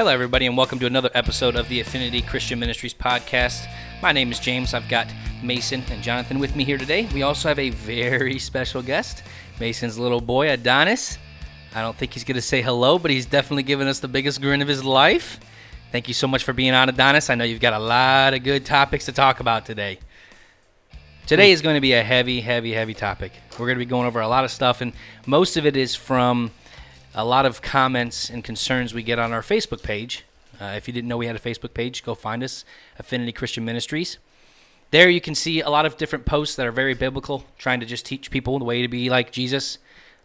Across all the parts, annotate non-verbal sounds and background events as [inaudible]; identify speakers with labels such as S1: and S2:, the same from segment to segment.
S1: Hello, everybody, and welcome to another episode of the Affinity Christian Ministries podcast. My name is James. I've got Mason and Jonathan with me here today. We also have a very special guest, Mason's little boy, Adonis. I don't think he's going to say hello, but he's definitely giving us the biggest grin of his life. Thank you so much for being on, Adonis. I know you've got a lot of good topics to talk about today. Today is going to be a heavy, heavy, heavy topic. We're going to be going over a lot of stuff, and most of it is from a lot of comments and concerns we get on our Facebook page. Uh, if you didn't know we had a Facebook page, go find us, Affinity Christian Ministries. There you can see a lot of different posts that are very biblical, trying to just teach people the way to be like Jesus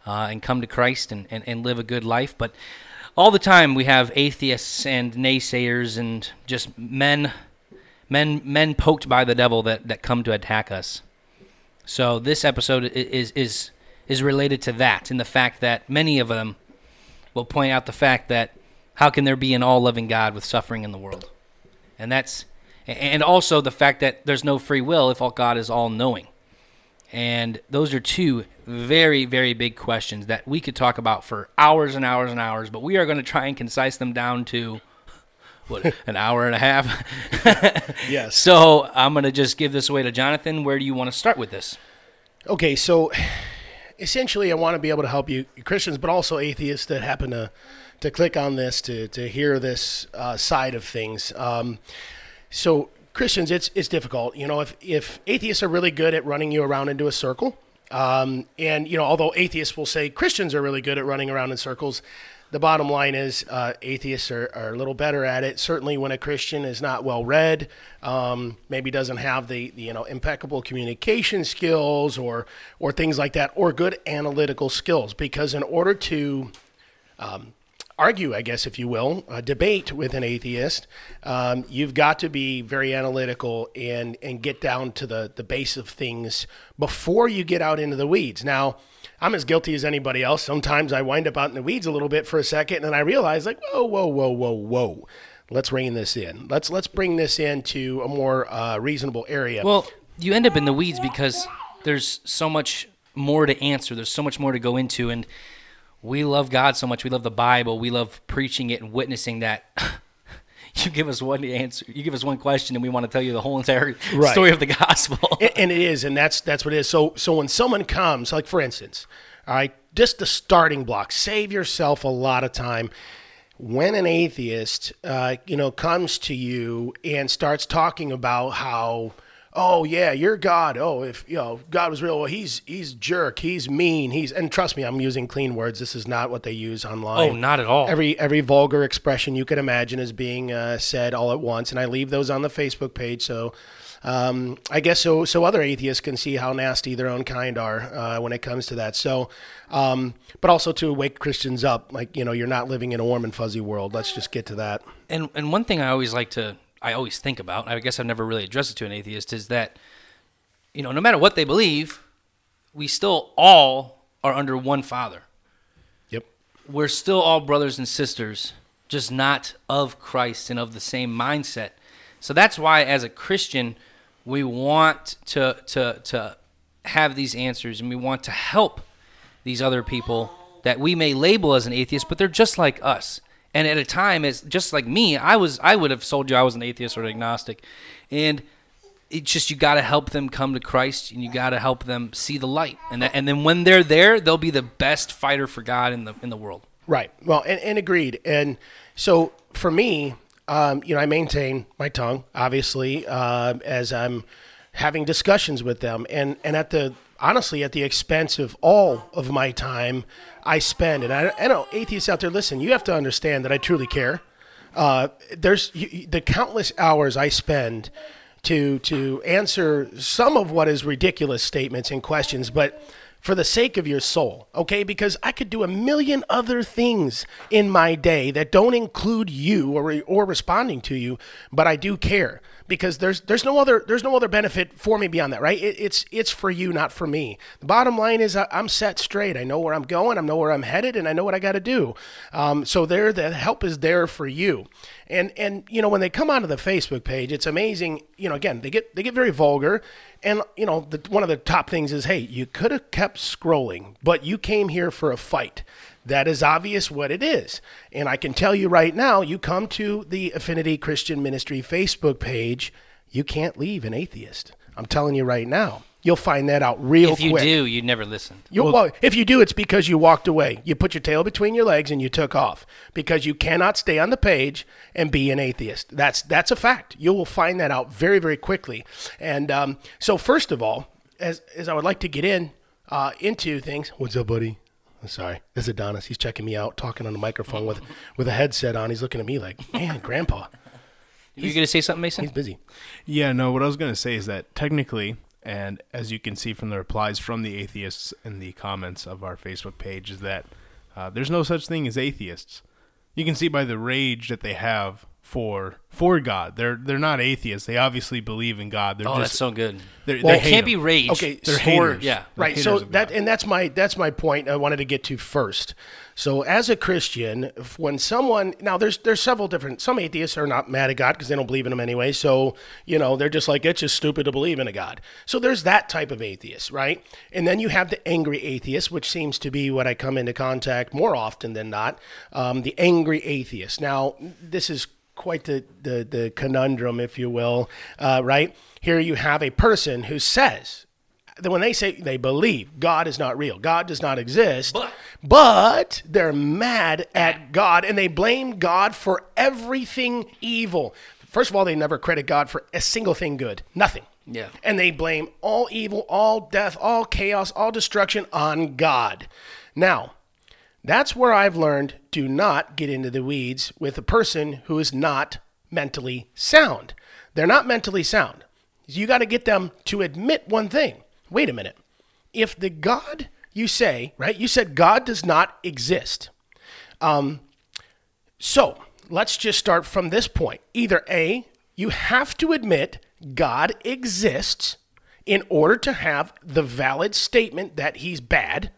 S1: uh, and come to Christ and, and, and live a good life. But all the time we have atheists and naysayers and just men men men poked by the devil that, that come to attack us. So this episode is is is related to that and the fact that many of them will point out the fact that how can there be an all loving God with suffering in the world? And that's and also the fact that there's no free will if all God is all knowing. And those are two very, very big questions that we could talk about for hours and hours and hours, but we are going to try and concise them down to what an hour and a half. [laughs]
S2: yes.
S1: So I'm going to just give this away to Jonathan. Where do you want to start with this?
S2: Okay, so essentially, I want to be able to help you Christians, but also atheists that happen to to click on this to to hear this uh, side of things. Um, so Christians, it's it's difficult. You know, if if atheists are really good at running you around into a circle, um, and you know, although atheists will say Christians are really good at running around in circles, the bottom line is uh, atheists are, are, a little better at it. Certainly, when a Christian is not well read, um, maybe doesn't have the, the, you know impeccable communication skills or or things like that, or good analytical skills. Because in order to um, argue, I guess, if you will, a debate with an atheist, um, you've got to be very analytical and and get down to the the base of things before you get out into the weeds. Now I'm as guilty as anybody else. Sometimes I wind up out in the weeds a little bit for a second, and then I realize, like, whoa, whoa, whoa, whoa, whoa. Let's rein this in. Let's let's bring this into a more uh, reasonable area.
S1: Well, you end up in the weeds because there's so much more to answer. There's so much more to go into, and we love God so much. We love the Bible. We love preaching it and witnessing that. [laughs] [laughs] you give us one answer, you give us one question, and we want to tell you the whole entire right. story of the gospel. [laughs]
S2: and, and it is, and that's that's what it is. So so when someone comes, like for instance, all right, just the starting block, save yourself a lot of time. When an atheist, uh, you know, comes to you and starts talking about how oh yeah, you're God. Oh, if you know God was real, well, he's he's jerk, he's mean, he's and trust me, I'm using clean words. This is not what they use online.
S1: Oh, not at all.
S2: Every every vulgar expression you could imagine is being uh, said all at once, and I leave those on the Facebook page. So. Um, I guess so. So other atheists can see how nasty their own kind are uh, when it comes to that. So, um, but also to wake Christians up, like you know, you're not living in a warm and fuzzy world. Let's just get to that.
S1: And and one thing I always like to I always think about, I guess I've never really addressed it to an atheist, is that, you know, no matter what they believe, we still all are under one Father.
S2: Yep.
S1: We're still all brothers and sisters, just not of Christ and of the same mindset. So that's why, as a Christian, we want to to to have these answers, and we want to help these other people that we may label as an atheist, but they're just like us. And at a time, it's just like me, I was I would have told you I was an atheist or an agnostic, and it's just you got to help them come to Christ, and you got to help them see the light, and that, and then when they're there, they'll be the best fighter for God in the in the world.
S2: Right. Well, and, and agreed. And so for me, um, you know, I maintain my tongue, obviously, uh, as I'm having discussions with them, and and at the honestly at the expense of all of my time I spend. And I, I know atheists out there, listen, you have to understand that I truly care. Uh, there's you, the countless hours I spend to to answer some of what is ridiculous statements and questions, but for the sake of your soul, okay? Because I could do a million other things in my day that don't include you or or responding to you, but I do care because there's there's no other there's no other benefit for me beyond that, right? It, it's it's for you, not for me. The bottom line is I, am set straight. I know where I'm going. I know where I'm headed, and I know what I got to do. Um, so there, the help is there for you. And and you know when they come onto the Facebook page, it's amazing. You know, again they get they get very vulgar, and you know the, one of the top things is, hey, you could have kept scrolling, but you came here for a fight That is obvious what it is. And I can tell you right now, you come to the Affinity Christian Ministry Facebook page, you can't leave an atheist. I'm telling you right now. You'll find that out real quick.
S1: If you
S2: quick.
S1: do, you'd never listen.
S2: You, well, if you do, it's because you walked away. You put your tail between your legs and you took off because you cannot stay on the page and be an atheist. That's that's a fact. You will find that out very very quickly. And um, so, first of all, as as I would like to get in uh, into things. What's up, buddy? I'm sorry, this is Adonis. He's checking me out, talking on the microphone with with a headset on. He's looking at me like, man, Grandpa,
S1: You going to say something, Mason?
S2: he's busy.
S3: Yeah, no, what I was going to say is that technically, and as you can see from the replies from the atheists in the comments of our Facebook page, is that uh, there's no such thing as atheists. You can see by the rage that they have for for God. They're they're not atheists. They obviously believe in God. They're
S1: Oh,
S3: just
S1: that's so good.
S3: they're,
S1: Well,
S3: they hate
S1: can't
S3: him.
S1: be rage.
S2: Okay,
S3: They're
S1: for-
S3: haters.
S1: Yeah.
S3: They're
S2: right
S3: haters
S2: so that
S3: God.
S2: and that's my that's my point i wanted to get to first so as a christian when someone now there's there's several different some atheists are not mad at god because they don't believe in him anyway so you know they're just like it's just stupid to believe in a god so there's that type of atheist right and then you have the angry atheist which seems to be what i come into contact more often than not um, the angry atheist now this is quite the, the, the conundrum, if you will, uh, right? Here you have a person who says, that when they say they believe God is not real, God does not exist,
S1: But-
S2: but they're mad at God and they blame God for everything evil. First of all, they never credit God for a single thing good, nothing.
S1: Yeah.
S2: And they blame all evil, all death, all chaos, all destruction on God. Now, that's where I've learned do not get into the weeds with a person who is not mentally sound. They're not mentally sound. You got to get them to admit one thing. Wait a minute. If the God you say, right, you said God does not exist. Um, so let's just start from this point. Either A, you have to admit God exists in order to have the valid statement that he's bad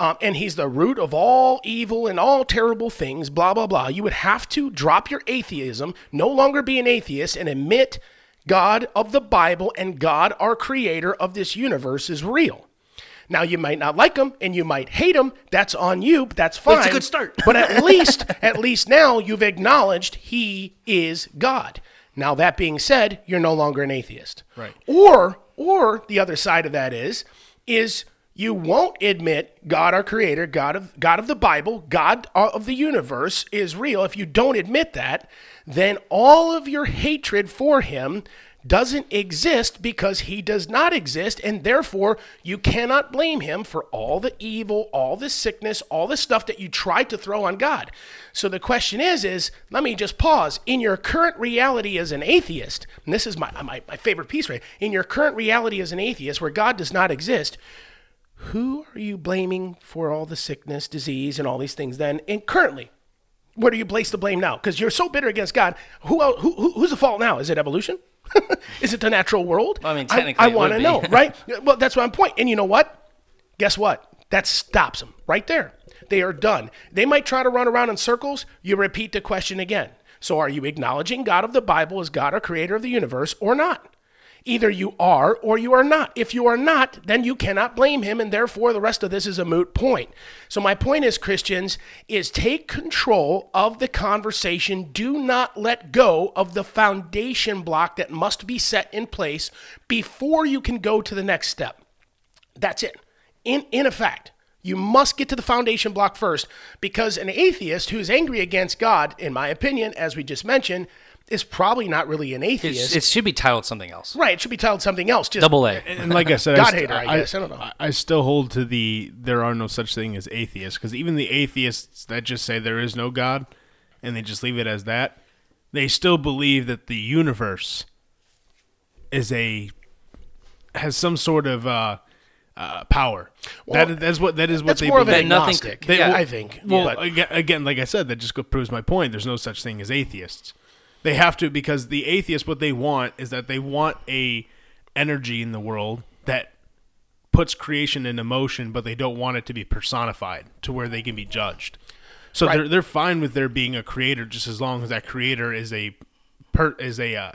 S2: um, and he's the root of all evil and all terrible things, blah, blah, blah. You would have to drop your atheism, no longer be an atheist, and admit God of the Bible and God, our creator of this universe, is real. Now, you might not like him and you might hate him. That's on you, but that's fine.
S1: That's a good start.
S2: but at [laughs] least, at least now you've acknowledged he is God. Now, that being said, you're no longer an atheist.
S3: Right.
S2: Or, or the other side of that is, is you won't admit God, our Creator, God of God of the Bible, God of the universe is real. If you don't admit that, then all of your hatred for Him doesn't exist because He does not exist, and therefore you cannot blame Him for all the evil, all the sickness, all the stuff that you tried to throw on God. So the question is, is let me just pause. In your current reality as an atheist, and this is my my, my favorite piece, right? In your current reality as an atheist, where God does not exist who are you blaming for all the sickness, disease, and all these things then? And currently, where do you place the blame now? Because you're so bitter against God. Who, else, who, who who's the fault now? Is it evolution? [laughs] Is it the natural world?
S1: I mean,
S2: I,
S1: technically it
S2: want to know, [laughs] right? Well, that's my point. And you know what? Guess what? That stops them right there. They are done. They might try to run around in circles. You repeat the question again. So, are you acknowledging God of the Bible as God or creator of the universe or not? Either you are or you are not. If you are not, then you cannot blame him, and therefore the rest of this is a moot point. So, my point is, Christians, is take control of the conversation. Do not let go of the foundation block that must be set in place before you can go to the next step. That's it. In, in effect, you must get to the foundation block first because an atheist who's angry against God, in my opinion, as we just mentioned, is probably not really an atheist.
S1: It's, it should be titled something else.
S2: Right. It should be titled something else. Just
S1: Double A.
S3: And like I said, [laughs]
S2: God
S3: I, st-
S2: hater, I guess. I don't know.
S3: I still hold to the there are no such thing as atheists because even the atheists that just say there is no God and they just leave it as that, they still believe that the universe is a has some sort of uh, uh, power.
S2: Well,
S3: that that's what that is what
S2: That's
S3: they
S2: more of an
S3: believe.
S1: Nothing-
S2: agnostic.
S1: they-
S2: yeah,
S1: well-
S2: I think.
S3: Well,
S2: But-
S3: again, like I said, that just proves my point. There's no such thing as atheists. They have to because the atheists, what they want is that they want a energy in the world that puts creation into motion, but they don't want it to be personified to where they can be judged. So
S2: Right.
S3: they're they're fine with there being a creator, just as long as that creator is a per, is a uh,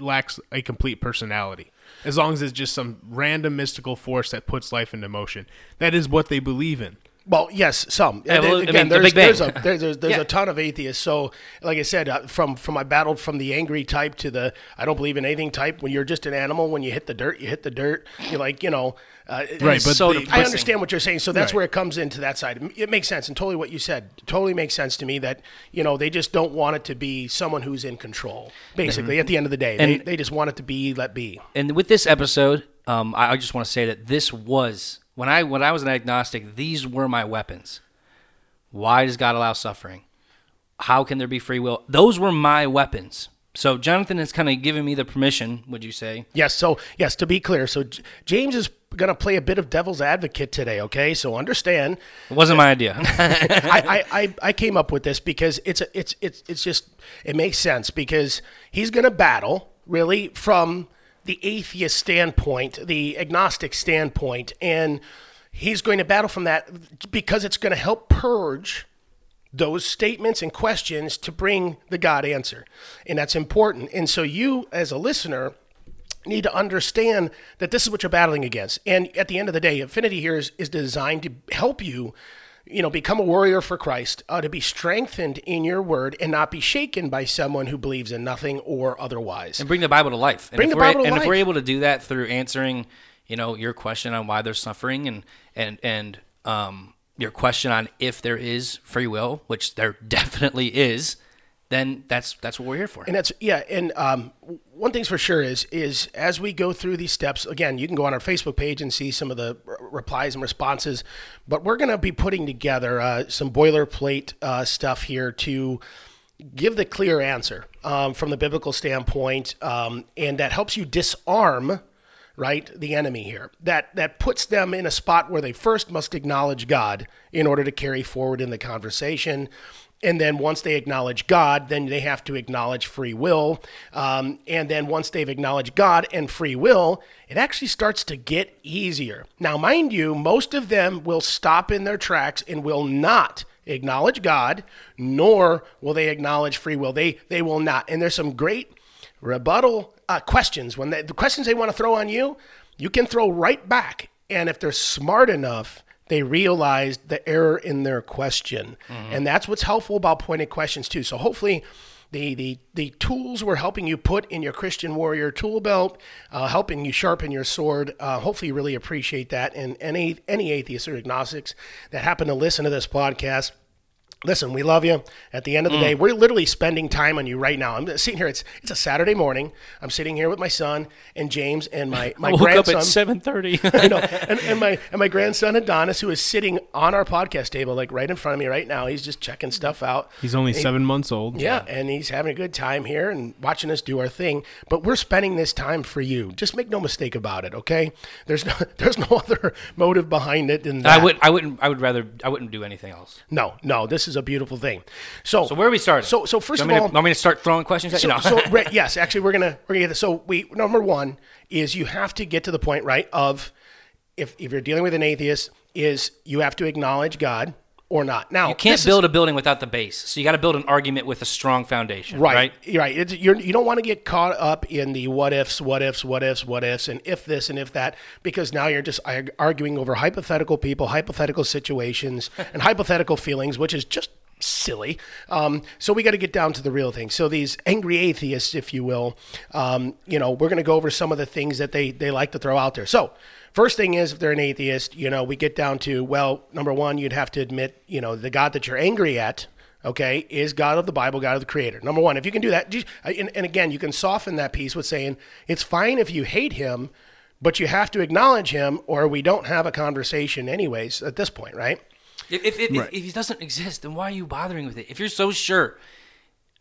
S3: lacks a complete personality. As long as it's just some random mystical force that puts life into motion, that is what they believe in.
S2: Well, yes, some.
S1: Yeah, well, I
S2: Again,
S1: mean,
S2: there's,
S1: Big Bang.
S2: there's a there's, there's, there's
S1: Yeah.
S2: a ton of atheists. So, like I said, uh, from from I battled from the angry type to the I don't believe in anything type. When you're just an animal, when you hit the dirt, you hit the dirt. You're like, you know, uh,
S3: Right, but
S1: so
S3: the-
S2: I understand what you're saying. So that's
S3: Right.
S2: where it comes into that side. It- It makes sense, and totally what you said totally makes sense to me. That you know they just don't want it to be someone who's in control. Basically, at the end of the day, they, they just want it to be let be.
S1: and with this episode, um, I, I just want to say that this was when I when I was an agnostic. These were my weapons. Why does God allow suffering? How can there be free will? Those were my weapons. So Jonathan has kind of given me the permission. Would you say?
S2: Yes. So yes, to be clear, so J- James is going to play a bit of devil's advocate today. Okay, so understand.
S1: It wasn't my idea. [laughs]
S2: I, I, I, I came up with this because it's a, it's it's it's just it makes sense because he's going to battle really from the atheist standpoint, the agnostic standpoint, and he's going to battle from that because it's going to help purge those statements and questions to bring the God answer. And that's important. And so you as a listener need to understand that this is what you're battling against. And at the end of the day, Affinity here is, is designed to help you, you know, become a warrior for Christ, uh, to be strengthened in your word and not be shaken by someone who believes in nothing or otherwise.
S1: and bring the Bible to life. And
S2: Bring
S1: if
S2: the
S1: we're,
S2: Bible to
S1: and if we're able to do that through answering, you know, your question on why they're suffering and and and um, your question on if there is free will, which there [laughs] definitely is, then that's that's what we're here for.
S2: And that's yeah. And um, one thing's for sure is is as we go through these steps. Again, you can go on our Facebook page and see some of the r- replies and responses. But we're going to be putting together uh, some boilerplate uh, stuff here to give the clear answer um, from the biblical standpoint, um, and that helps you disarm right the enemy here that that puts them in a spot where they first must acknowledge god in order to carry forward in the conversation and then once they acknowledge god then they have to acknowledge free will. Um, and then once they've acknowledged god and free will it actually starts to get easier. Now mind you most of them will stop in their tracks and will not acknowledge god nor will they acknowledge free will. They they will not. And there's some great rebuttal uh, questions. When they, the questions they want to throw on you you can throw right back. And if they're smart enough they realized the error in their question and that's what's helpful about pointed questions too so hopefully the, the, the tools we're helping you put in your Christian warrior tool belt, uh, helping you sharpen your sword. Uh, hopefully, you really appreciate that. And any any atheists or agnostics that happen to listen to this podcast, listen, we love you. At the end of the mm. day, we're literally spending time on you right now. I'm sitting here. It's it's a Saturday morning. I'm sitting here with my son and James and my [laughs] my
S1: I woke up
S2: grandson.
S1: at seven thirty. [laughs]
S2: I know, and, and my and my grandson Adonis, who is sitting on our podcast table, like right in front of me right now. He's just checking stuff out.
S3: He's only seven months old.
S2: Yeah, and he's having a good time here and watching us do our thing. But we're spending this time for you. Just make no mistake about it, okay? There's no [laughs] there's no other motive behind it than that.
S1: I would I wouldn't I would rather I wouldn't do anything else.
S2: No, no, this is a beautiful thing. So,
S1: So where are we starting?
S2: So, so first of all,
S1: to, want me to start throwing questions at
S2: so,
S1: you? No.
S2: so right, [laughs] yes, actually, we're gonna we're gonna get this. So, we number one is you have to get to the point right of if if you're dealing with an atheist, is you have to acknowledge God or not. Now,
S1: you can't
S2: this is-
S1: build a building without the base. So you got to build an argument with a strong foundation. Right.
S2: Right, right. right. It's, you're, you don't want to get caught up in the what ifs, what ifs, what ifs, what ifs, and if this and if that, because now you're just arguing over hypothetical people, hypothetical situations, [laughs] and hypothetical feelings, which is just silly. Um, so we got to get down to the real thing. So these angry atheists, if you will, um, you know, we're going to go over some of the things that they they like to throw out there. So. First thing is, if they're an atheist, you know, we get down to, well, number one, you'd have to admit, you know, the God that you're angry at, okay, is God of the Bible, God of the Creator. Number one, if you can do that, uh, and, and again, you can soften that piece with saying it's fine if you hate him, but you have to acknowledge him, or we don't have a conversation, anyways, at this point, right?
S1: If, if, if, if, if he doesn't exist, then why are you bothering with it? If you're so sure,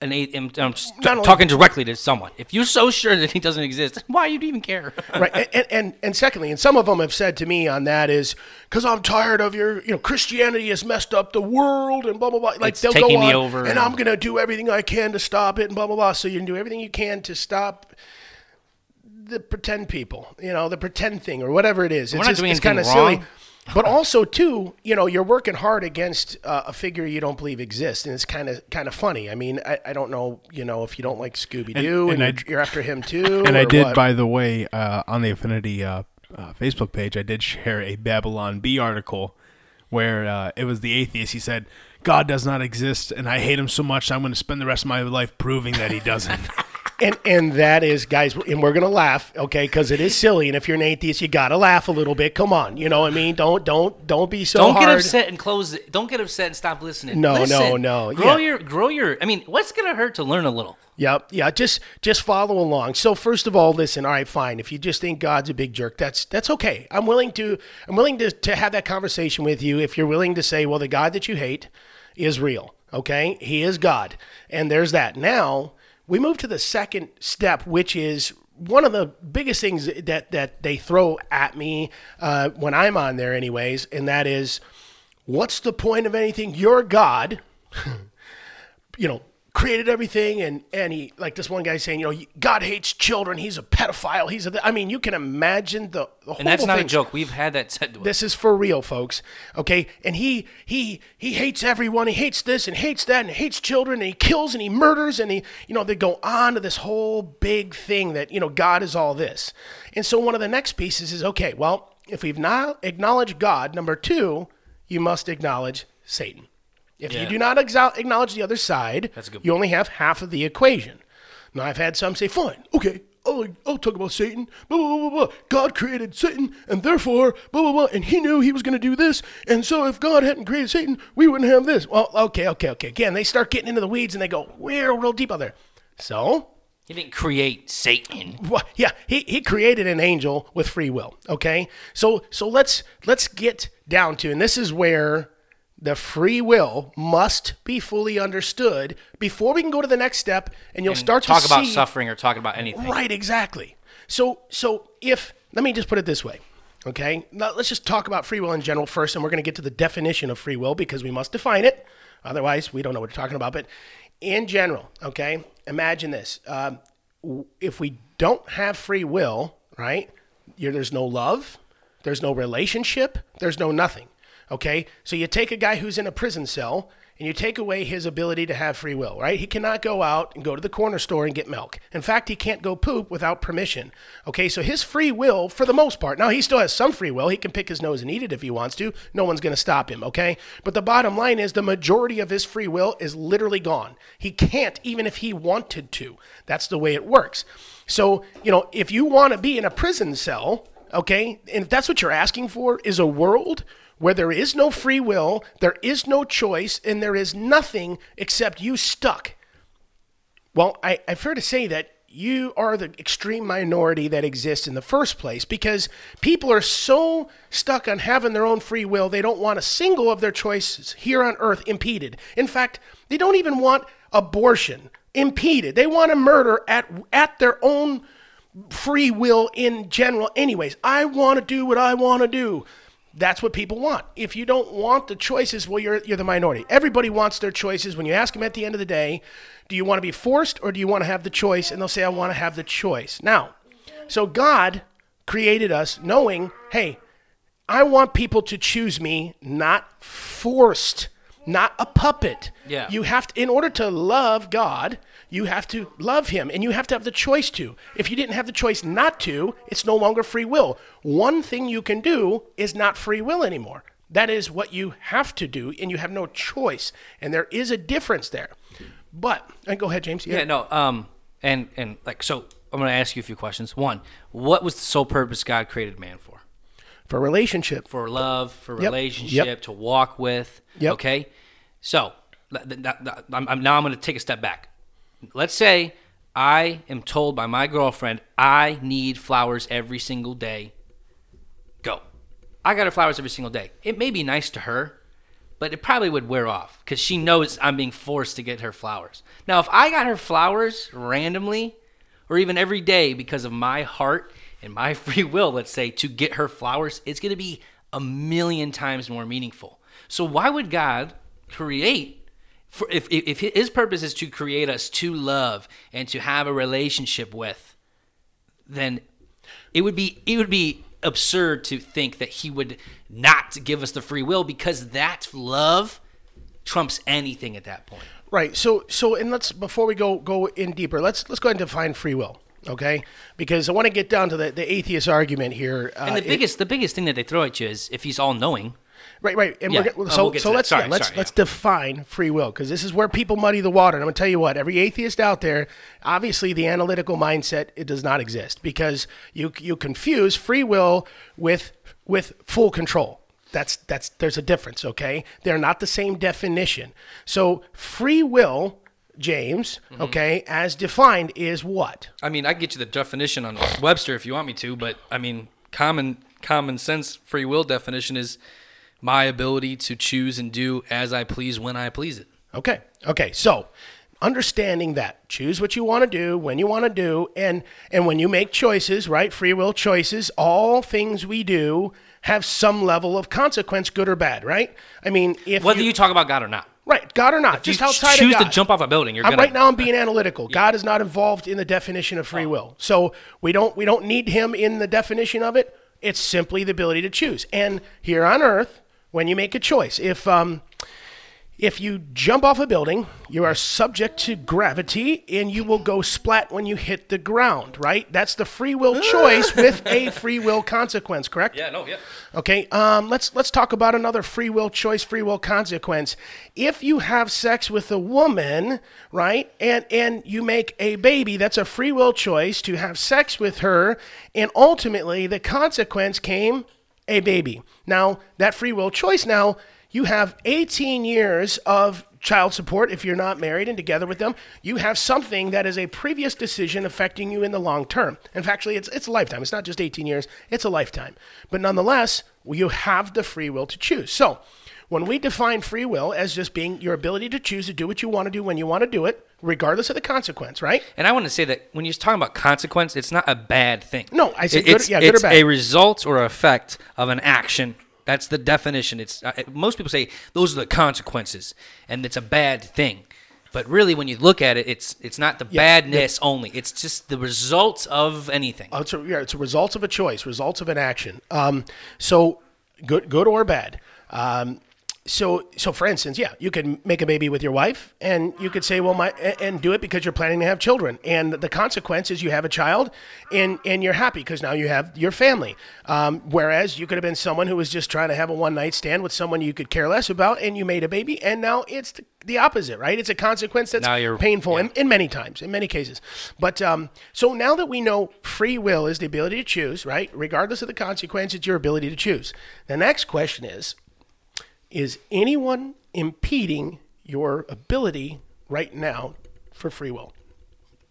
S1: an I'm, I'm s-
S2: Not only-
S1: talking directly to someone. If you're so sure that he doesn't exist, [laughs] why do you even care? [laughs]
S2: right and, and and secondly and some of them have said to me on that is because i'm tired of your you know christianity has messed up the world and blah blah blah like
S1: It's
S2: they'll
S1: taking
S2: go
S1: me
S2: on,
S1: over
S2: and
S1: and-
S2: i'm gonna do everything i can to stop it and blah blah blah so you can do everything you can to stop the pretend people you know the pretend thing or whatever it is it's
S1: not
S2: just,
S1: doing
S2: it's kind of silly. But also too you know you're working hard against uh, a figure you don't believe exists and it's kind of kind of funny i mean I, I don't know you know if you don't like scooby-doo and,
S3: and I-
S2: you're, you're after him [laughs] too
S3: And I did,
S2: what.
S3: by the way, uh, on the Affinity uh, uh, Facebook page, I did share a Babylon Bee article where uh, it was the atheist. He said, "God does not exist, and I hate him so much. I'm going to spend the rest of my life proving that he doesn't." [laughs]
S2: and and that is guys and we're gonna laugh okay because it is silly and if you're an atheist you gotta laugh a little bit come on you know what i mean don't don't don't be so
S1: Don't
S2: hard.
S1: get upset and close it. Don't get upset and stop listening.
S2: No,
S1: Listen.
S2: no, no,
S1: Grow
S2: yeah.
S1: your, grow your. I mean, what's gonna hurt to learn a little?
S2: Yep. Yeah. Just just follow along. So first of all, listen. All right, fine. If you just think God's a big jerk, that's that's okay. I'm willing to I'm willing to to have that conversation with you. If you're willing to say, well, the God that you hate is real. Okay, He is God, and there's that. Now we move to the second step, which is one of the biggest things that that they throw at me uh, when I'm on there, anyways, and that is, what's the point of anything? You're God [laughs] you know, created everything and and he like this one guy saying, you know, God hates children. He's a pedophile. He's a. I mean, you can imagine the, the
S1: And that's not a joke. We've had that said to us.
S2: This is for real, folks. Okay, and he he he hates everyone. He hates this and hates that and hates children and he kills and he murders and he you know they go on to this whole big thing that you know God is all this. And so one of the next pieces is okay. Well, if we've not acknowledged God, number two, you must acknowledge Satan. If
S1: Yeah.
S2: you do not acknowledge the other side,
S1: That's a good
S2: you only have half of the equation. Now, I've had some say, fine, okay, I'll, I'll talk about Satan. Blah, blah, blah, blah, blah. God created Satan, and therefore, blah, blah, blah, and he knew he was going to do this. And so, if God hadn't created Satan, we wouldn't have this. Well, okay, okay, okay. Again, they start getting into the weeds and they go, we're real deep out there. So,
S1: He didn't create Satan.
S2: well, yeah, he, he created an angel with free will. Okay, so so let's let's get down to, and this is where the free will must be fully understood before we can go to the next step, and you'll
S1: And
S2: start
S1: talk
S2: to
S1: about
S2: see,
S1: suffering or talk about anything.
S2: Right, exactly. So so if let me just put it this way. Okay, now let's just talk about free will in general first, and we're going to get to the definition of free will because we must define it. Otherwise, we don't know what we're talking about. But in general, okay, imagine this: um, if we don't have free will, right? There's no love, there's no relationship, there's no nothing. Okay, so you take a guy who's in a prison cell and you take away his ability to have free will, right? He cannot go out and go to the corner store and get milk. In fact, he can't go poop without permission. Okay, so his free will, for the most part, now he still has some free will. He can pick his nose and eat it if he wants to. No one's going to stop him, okay? But the bottom line is the majority of his free will is literally gone. He can't, even if he wanted to. That's the way it works. So, you know, if you want to be in a prison cell, okay, and if that's what you're asking for, is a world where there is no free will, there is no choice, and there is nothing except you stuck. Well, I, I fair to say that you are the extreme minority that exists in the first place because people are so stuck on having their own free will, they don't want a single of their choices here on earth impeded. In fact, they don't even want abortion impeded. They want to murder at, at their own free will in general, anyways. I want to do what I want to do. That's what people want. If you don't want the choices, well, you're, you're the minority. Everybody wants their choices. When you ask them at the end of the day, do you want to be forced or do you want to have the choice? And they'll say, I want to have the choice. Now, so God created us knowing, hey, I want people to choose me, not forced, not a puppet.
S1: Yeah.
S2: You have to, in order to love God, you have to love Him, and you have to have the choice to. If you didn't have the choice not to, it's no longer free will. One thing you can do is not free will anymore. That is what you have to do, and you have no choice. And there is a difference there. But and go ahead, James.
S1: Yeah, no. Um, and and like so, I'm going to ask you a few questions. One, what was the sole purpose God created man for?
S2: For relationship,
S1: For love, for
S2: Yep.
S1: relationship,
S2: Yep.
S1: to walk with.
S2: Yep.
S1: Okay. So now I'm going to take a step back. Let's say I am told by my girlfriend I need flowers every single day. Go. I got her flowers every single day. It may be nice to her, but it probably would wear off because she knows I'm being forced to get her flowers. Now, if I got her flowers randomly or even every day because of my heart and my [laughs] free will, let's say, to get her flowers, it's going to be a million times more meaningful. So, why would God create? For if, if if his purpose is to create us to love and to have a relationship with, then it would be it would be absurd to think that he would not give us the free will because that love trumps anything at that point.
S2: Right. So so and let's before we go go in deeper, let's let's go ahead and define free will. Okay, because I want to get down to the, the atheist argument here. Uh,
S1: And the
S2: it-
S1: biggest the biggest thing that they throw at you is if he's all knowing.
S2: Right, right. And
S1: Yeah.
S2: we're,
S1: Oh,
S2: so
S1: we'll
S2: so let's
S1: Sorry,
S2: yeah, let's
S1: sorry,
S2: let's
S1: yeah.
S2: define free will because this is where people muddy the water. And I'm gonna tell you what, every atheist out there, obviously the analytical mindset it does not exist because you you confuse free will with with full control. That's that's there's a difference, okay? They're not the same definition. So free will, James,
S1: Mm-hmm.
S2: okay, as defined is what?
S1: I mean, I can get you the definition on Webster if you want me to, but I mean, common common sense free will definition is my ability to choose and do as I please when I please it.
S2: Okay. Okay. So, understanding that, choose what you want to do when you want to do, and and when you make choices, right? Free will choices. All things we do have some level of consequence, good or bad, right? I mean, if
S1: Whether
S2: you,
S1: you talk about God or not.
S2: right, God or not,
S1: If you
S2: just outside
S1: choose
S2: of God.
S1: to jump off a building, you're
S2: I'm,
S1: gonna
S2: right now, I'm being [laughs] analytical. God is not involved in the definition of
S1: Oh.
S2: free will, so we don't we don't need Him in the definition of it. It's simply the ability to choose. And here on Earth, when you make a choice, if um, if you jump off a building, you are subject to gravity and you will go splat when you hit the ground, right? That's the free will [laughs] choice with a free will consequence, correct?
S1: Yeah, no, yeah.
S2: Okay, um, let's let's talk about another free will choice, free will consequence. If you have sex with a woman, right, and and you make a baby, that's a free will choice to have sex with her, and ultimately the consequence came a baby. Now that free will choice, now you have 18 years of child support if you're not married and together with them. You have something that is a previous decision affecting you in the long term. And factually, it's it's a lifetime. It's not just 18 years; it's a lifetime. But nonetheless, you have the free will to choose. So. When we define free will as just being your ability to choose to do what you want to do when you want to do it, regardless of the consequence, right?
S1: And I want to say that when you're talking about consequence, it's not a bad thing.
S2: No, I said
S1: It-
S2: good-
S1: it's,
S2: yeah, good or
S1: it's
S2: bad.
S1: a result or effect of an action. That's the definition. It's uh, most people say those are the consequences, and it's a bad thing. But really, when you look at it, it's it's not the badness only. It's just the results of anything.
S2: Oh, it's a, yeah, it's a result of a choice, results of an action. Um, so good, good or bad. Um, so, so for instance, yeah, you could make a baby with your wife, and you could say, well, my, and- do it because you're planning to have children, and the consequence is you have a child, and and you're happy because now you have your family. Um, whereas you could have been someone who was just trying to have a one night stand with someone you could care less about, and you made a baby, and now it's the, the opposite, right? It's a consequence that's painful
S1: yeah.
S2: and in many times, in many cases. But um, so now that we know free will is the ability to choose, right? Regardless of the consequence, it's your ability to choose. The next question is Is anyone impeding your ability right now for free will?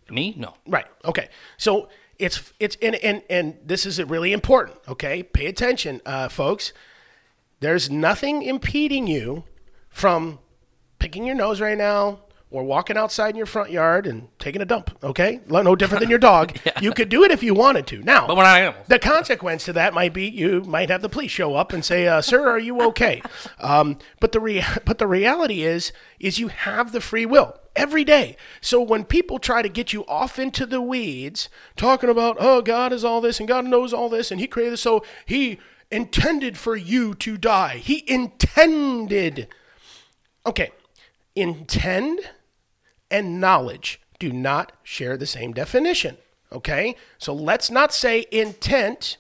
S1: Me? No.
S2: Right. Okay. So it's it's and and and this is really important. Okay, pay attention, uh, folks. There's nothing impeding you from picking your nose right now or walking outside in your front yard and taking a dump. Okay, no different than your dog. [laughs] You could do it if you wanted to. Now,
S1: But we're not animals.
S2: the consequence to that might be you might have the police show up and say, uh, "Sir, are you okay?" [laughs] Um, but the rea- but the reality is is you have the free will every day. So when people try to get you off into the weeds, talking about, "Oh, God is all this and God knows all this and He created this, so He intended for you to die. He intended." Okay, intend and knowledge do not share the same definition. Okay? So let's not say intent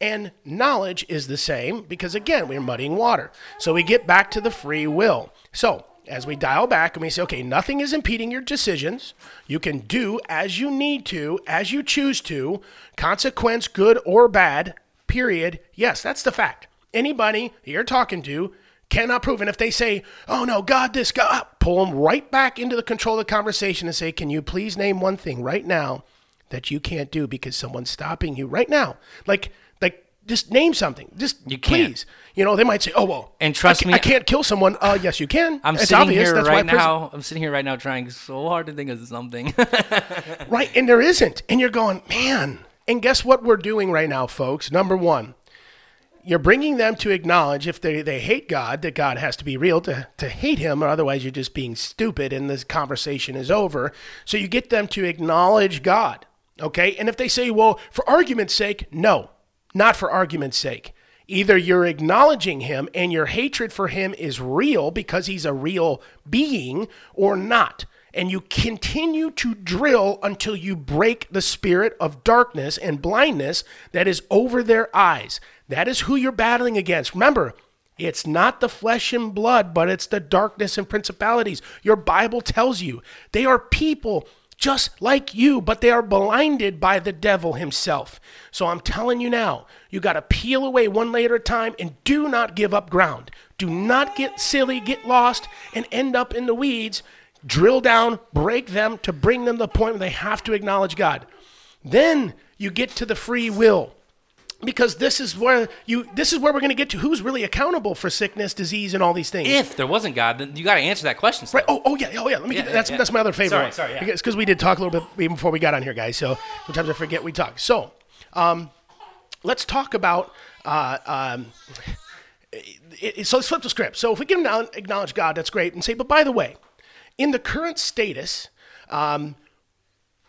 S2: and knowledge is the same because, again, we're muddying water. So we get back to the free will. So as we dial back and we say, okay, nothing is impeding your decisions. You can do as you need to, as you choose to, consequence, good or bad, period. Yes, that's the fact. Anybody you're talking to cannot prove. And if they say, oh no, God, this, God, pull them right back into the control of the conversation and say, can you please name one thing right now that you can't do because someone's stopping you right now? Like, like, just name something. Just
S1: You can't.
S2: please. You know, they might say, oh, well,
S1: And trust
S2: I,
S1: me-
S2: I can't kill someone. Uh, yes, you can.
S1: I'm
S2: it's
S1: sitting
S2: obvious.
S1: here
S2: That's
S1: right now. I'm sitting here right now trying so hard to think of something. [laughs]
S2: Right, and there isn't. And you're going, man. And guess what we're doing right now, folks? Number one, you're bringing them to acknowledge if they, they hate God, that God has to be real to, to hate him, or otherwise you're just being stupid and this conversation is over. So you get them to acknowledge God. Okay? And if they say, well, for argument's sake, no, not for argument's sake. Either you're acknowledging him and your hatred for him is real because he's a real being, or not and you continue to drill until you break the spirit of darkness and blindness that is over their eyes. That is who you're battling against. Remember, It's not the flesh and blood, but it's the darkness and principalities. Your Bible tells you they are people just like you, but they are blinded by the devil himself. So I'm telling you now, you got to peel away one layer at a time and do not give up ground. Do not get silly, get lost, and end up in the weeds. Drill down, break them to bring them to the point where they have to acknowledge God. Then you get to the free will because this is where you this is where we're going to get to who's really accountable for sickness disease and all these things
S1: If there wasn't God, then you got to answer that question. Still.
S2: right oh, oh yeah oh yeah let me
S1: Yeah,
S2: get, that's
S1: yeah.
S2: that's my other favorite
S1: Sorry,
S2: one.
S1: sorry, yeah.
S2: because because we did talk a little bit even before we got on here guys so sometimes i forget we talk so um, let's talk about uh, um, it, it- so let's flip the script so if we can now acknowledge god that's great and say but by the way in the current status um,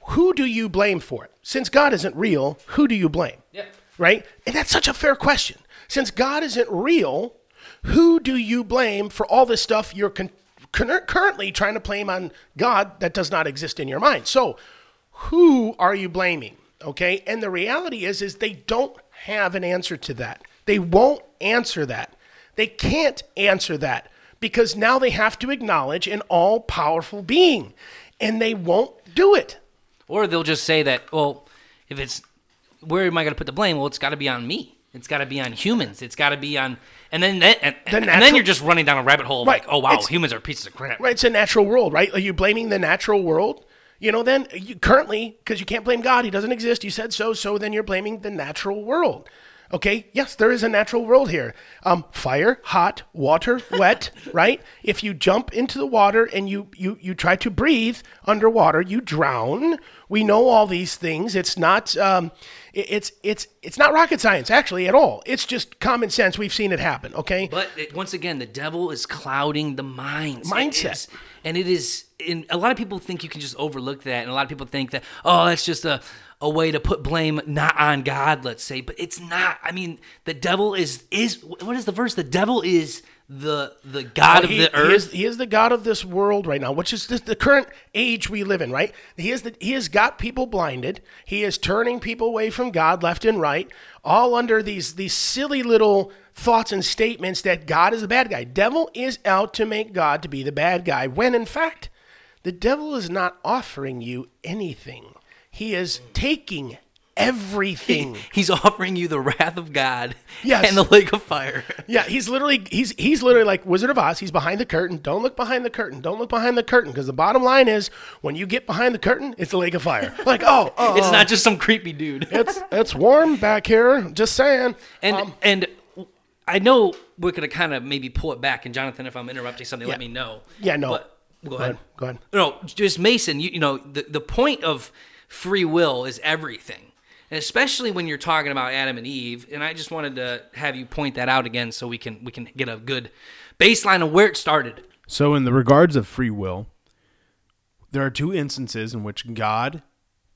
S2: who do you blame for it since god isn't real who do you blame
S1: Yeah.
S2: right? And that's such a fair question. Since God isn't real, who do you blame for all this stuff you're con- con- currently trying to blame on God that does not exist in your mind? So, who are you blaming? Okay? And the reality is is they don't have an answer to that. They won't answer that. They can't answer that because now they have to acknowledge an all-powerful being and they won't do it.
S1: Or they'll just say that, well, if it's where am I going to put the blame? Well, it's got to be on me. It's got to be on humans. It's got to be on, and then and, and, and then you're just running down a rabbit hole
S2: Right.
S1: like, oh wow,
S2: It's-
S1: humans are pieces of crap.
S2: Right, it's a natural world, right? Are you blaming the natural world? You know, then you, currently, because you can't blame God, He doesn't exist. You said so, so then you're blaming the natural world. Okay, yes, there is a natural world here. Um, fire, hot, water, wet, [laughs] right? If you jump into the water and you, you, you try to breathe underwater, you drown. We know all these things. It's not um, it's it's it's not rocket science actually at all. It's just common sense. We've seen it happen. Okay,
S1: But it, once again, the devil is clouding the minds. It
S2: Mindset.
S1: is- and it is. And a lot of people think you can just overlook that, and a lot of people think that oh, that's just a a way to put blame not on God, let's say, but it's not. I mean, the devil is is what is the verse? The devil is the the god uh, of
S2: he,
S1: the
S2: he
S1: earth.
S2: is, he is the God of this world right now, which is the, the current age we live in, right? He is the, he has got people blinded. He is turning people away from God left and right, all under these these silly little thoughts and statements that God is the bad guy. Devil is out to make God to be the bad guy, when in fact, the devil is not offering you anything. He is taking everything.
S1: He's offering you the wrath of God
S2: Yes.
S1: and the lake of fire.
S2: Yeah, he's literally he's he's literally like Wizard of Oz. He's behind the curtain. Don't look behind the curtain. Don't look behind the curtain because the bottom line is when you get behind the curtain, it's a lake of fire. [laughs] Like oh, oh
S1: It's not just some creepy dude.
S2: it's it's warm back here. Just saying.
S1: And
S2: Um,
S1: and I know we're gonna kind of maybe pull it back. And Jonathan, if I'm interrupting something, let me know.
S2: Yeah, no.
S1: But, go, ahead.
S2: Go ahead.
S1: No, just Mason. You, you know the the point of free will is everything, especially when you're talking about Adam and Eve. And I just wanted to have you point that out again so we can we can get a good baseline of where it started.
S3: So, in the regards of free will, there are two instances in which God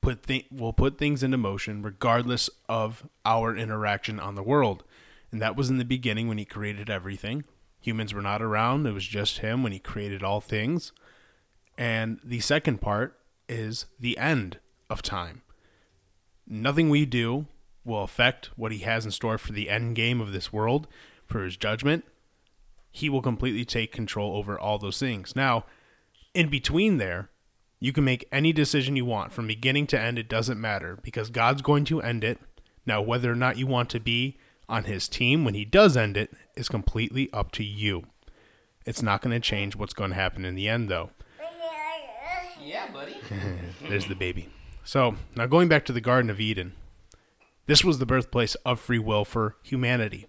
S3: put th- will put things into motion regardless of our interaction on the world. And that was in the beginning when he created everything. Humans were not around, it was just him when he created all things. And the second part is the end of time. Nothing we do will affect what he has in store for the end game of this world, for his judgment he will completely take control over all those things. Now, in between there, you can make any decision you want from beginning to end. It doesn't matter because God's going to end it. Now, whether or not you want to be on his team when he does end it is completely up to you. It's not going to change what's going to happen in the end, though. [laughs]
S1: Yeah, buddy. [laughs]
S3: There's the baby. So, now going back to the Garden of Eden, this was the birthplace of free will for humanity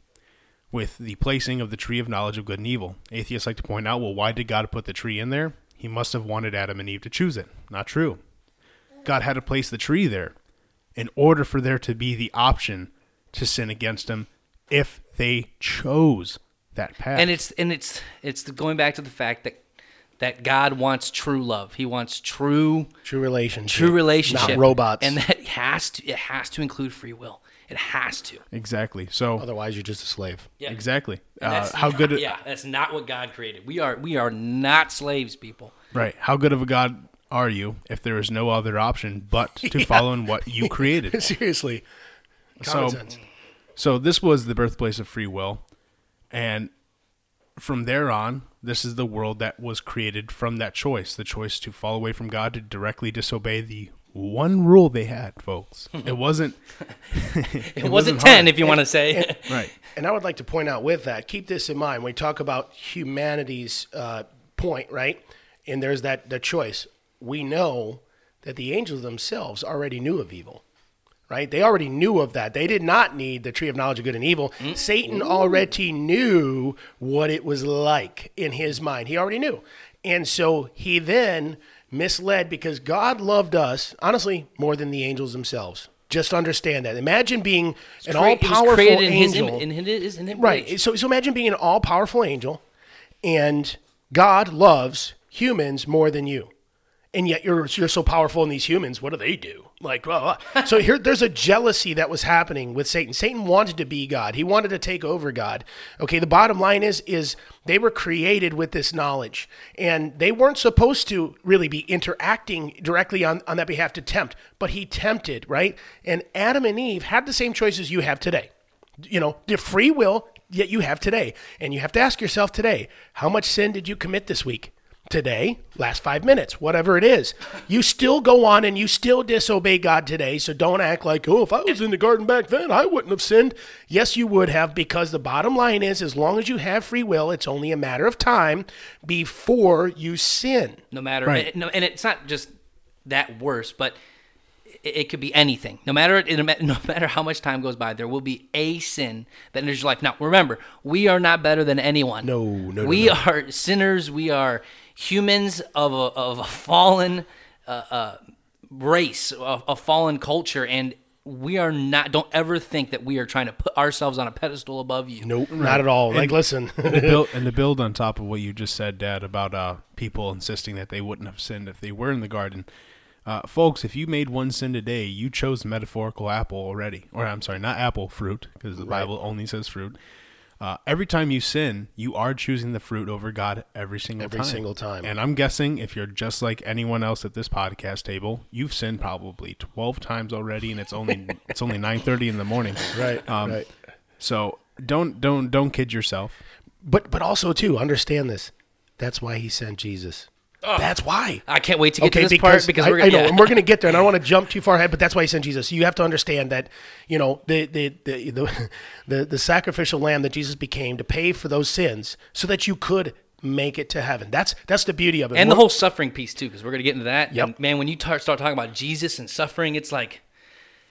S3: with the placing of the tree of knowledge of good and evil. Atheists like to point out, well, why did God put the tree in there? He must have wanted Adam and Eve to choose it. Not true. God had to place the tree there in order for there to be the option to sin against him if they chose that path.
S1: and it's and it's it's going back to the fact that that God wants true love. He wants true
S2: True relationship.
S1: true relationship,
S2: Not robots.
S1: and that has to it has to include free will. It has to.
S3: exactly. So,
S2: Otherwise, you're just a slave.
S1: Yeah.
S3: exactly. Uh, how
S1: not-
S3: good it,
S1: yeah, that's not what God created. We are we are not slaves, people.
S3: Right. How good of a God are you if there is no other option but [laughs] to follow in what you created? [laughs]
S2: Seriously. Common
S3: So-
S2: sense.
S3: So this was the birthplace of free will, and from there on, this is the world that was created from that choice the choice to fall away from God, to directly disobey the one rule they had, folks. It wasn't. [laughs] [laughs]
S1: It, wasn't, 10, if you want to say. [laughs]
S3: Right.
S2: And I would like to point out with that, keep this in mind when we talk about humanity's uh, point, right? And there's that the choice. We know that the angels themselves already knew of evil, right? They already knew of that. They did not need the tree of knowledge of good and evil. Satan already knew what it was like in his mind. He already knew. And so he then misled because God loved us, honestly, more than the angels themselves. Just understand that. Imagine being an all
S1: It was
S2: powerful
S1: created in his,
S2: angel.
S1: in his, in his
S2: Right. So, so imagine being an all powerful angel, and God loves humans more than you, and yet you're you're so powerful in these humans. What do they do? Like, so here there's a jealousy that was happening with Satan. Satan wanted to be God. He wanted to take over God. Okay. The bottom line is is they were created with this knowledge, and they weren't supposed to really be interacting directly on on that behalf to tempt, but he tempted, right? And Adam and Eve had the same choices you have today you know, the free will that you have today. And you have to ask yourself today, how much sin did you commit this week? Today, last five minutes, whatever it is. You still go on and you still disobey God today. So don't act like, oh, if I was in the garden back then, I wouldn't have sinned. Yes, you would have, because the bottom line is, as long as you have free will, it's only a matter of time before you sin.
S1: no matter
S3: Right.
S1: and, no, and it's not just that worse but it, it could be anything no matter [laughs] no matter how much time goes by there will be a sin that enters your life now remember we are not better than anyone
S2: No, no, no,
S1: we
S2: no.
S1: are sinners we are humans of a, of a fallen uh, uh, race a, a fallen culture and we are not don't ever think that we are trying to put ourselves on a pedestal above you
S2: Nope, not at all. Like, listen. [laughs]
S3: to build, [laughs] and to build on top of what you just said, Dad, about uh, people insisting that they wouldn't have sinned if they were in the garden. Uh, folks, if you made one sin today, you chose the metaphorical apple already. Or, I'm sorry, not apple, fruit, because the Bible only says fruit. Uh, every time you sin, you are choosing the fruit over God every single
S2: Every
S3: time.
S2: single time.
S3: And I'm guessing if you're just like anyone else at this podcast table, you've sinned probably 12 times already, and it's only [laughs] it's only 9:30 in the morning.
S2: right,
S3: Um,
S2: right.
S3: So don't don't don't kid yourself.
S2: But but also too understand this. That's why he sent Jesus. That's why.
S1: i can't wait to get to this part because
S2: I,
S1: we're gonna
S2: know,
S1: yeah.
S2: and we're going to get there, and I don't want to jump too far ahead, but that's why he sent Jesus. You have to understand that, you know, the the, the the [laughs] the the sacrificial lamb that Jesus became to pay for those sins, so that you could make it to heaven. That's that's the beauty of it.
S1: and the
S2: We're-
S1: whole suffering piece too, because we're gonna get into that.
S2: Yep.
S1: And, man, when you tar- start talking about Jesus and suffering, it's like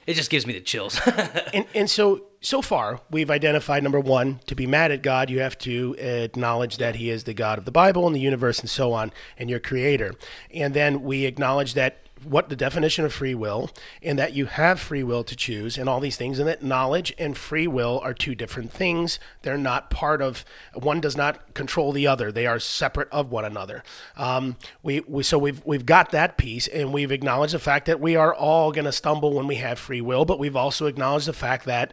S1: it just gives me the chills. [laughs]
S2: and and so so far we've identified number one to be mad at god you have to acknowledge that he is the god of the bible and the universe and so on and your creator. And then we acknowledge that what the definition of free will and that you have free will to choose and all these things and that knowledge and free will are two different things. They're not part of one does not control the other. They are separate of one another. Um, we, we so we've we've got that piece and we've acknowledged the fact that we are all going to stumble when we have free will but we've also acknowledged the fact that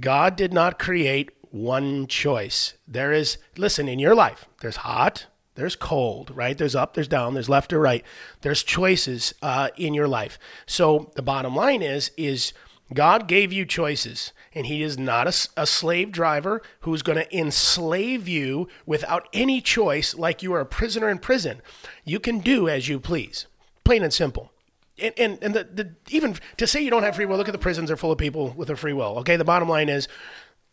S2: God did not create one choice. There is, listen, in your life, there's hot, there's cold, right? There's up, there's down, there's left or right. There's choices uh, in your life. So the bottom line is, is God gave you choices, and He is not a slave driver who's going to enslave you without any choice, like you are a prisoner in prison. You can do as you please, plain and simple and and, and the, the even to say you don't have free will look at the prisons are full of people with a free will okay the bottom line is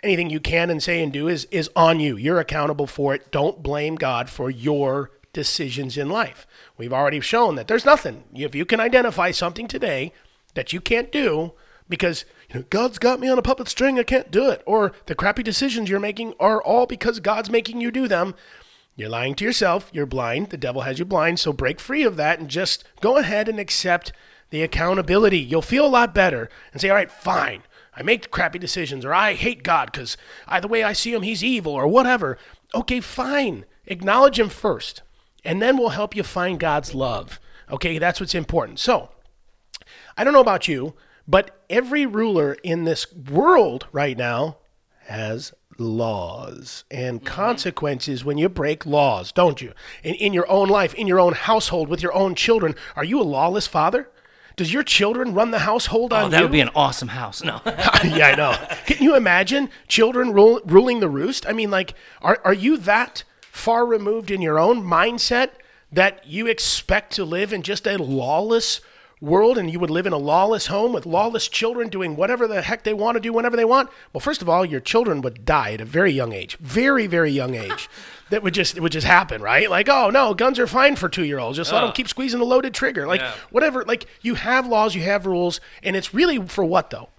S2: anything you can and say and do is is on you you're accountable for it don't blame god for your decisions in life we've already shown that there's nothing if you can identify something today that you can't do because you know, God's got me on a puppet string, I can't do it. Or the crappy decisions you're making are all because God's making you do them. You're lying to yourself. You're blind. The devil has you blind. So break free of that and just go ahead and accept the accountability. You'll feel a lot better and say, all right, fine. I make crappy decisions or I hate God because either way I see him, he's evil or whatever. Okay, fine. Acknowledge him first. And then we'll help you find God's love. Okay, that's what's important. So, I don't know about you, but every ruler in this world right now has laws and mm-hmm. consequences when you break laws, don't you? In, in your own life, in your own household, with your own children. Are you a lawless father? Does your children run the household oh, on
S1: oh, that
S2: you?
S1: would be an awesome house. No. [laughs] [laughs]
S2: yeah, I know. Can you imagine children rule, ruling the roost? I mean, like, are, are you that far removed in your own mindset that you expect to live in just a lawless world and you would live in a lawless home with lawless children doing whatever the heck they want to do whenever they want? Well, first of all, your children would die at a very young age, very, very young age. [laughs] that would just it would just happen, right? Like, oh no, guns are fine for two year olds. Just let them keep squeezing the loaded trigger, like
S1: Yeah.
S2: whatever. Like you have laws, you have rules, and it's really for what though?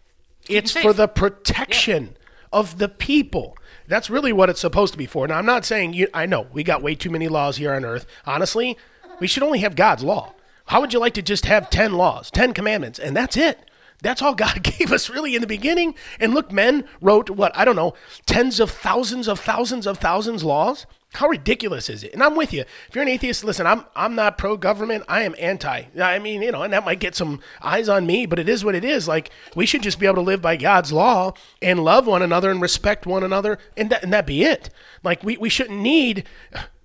S2: It's for the protection of the people. That's really what it's supposed to be for. Now, I'm not saying you. I know we got way too many laws here on Earth. Honestly, we should only have God's law. How would you like to just have ten laws, ten commandments, and that's it? That's all God [laughs] gave us really in the beginning. And look, men wrote what I don't know, tens of thousands of thousands of thousands laws. How ridiculous is it? And I'm with you. If you're an atheist, listen, I'm I'm not pro government. I am anti. I mean, you know, and that might get some eyes on me, but it is what it is. Like we should just be able to live by God's law and love one another and respect one another, and that and that be it. Like we, we shouldn't need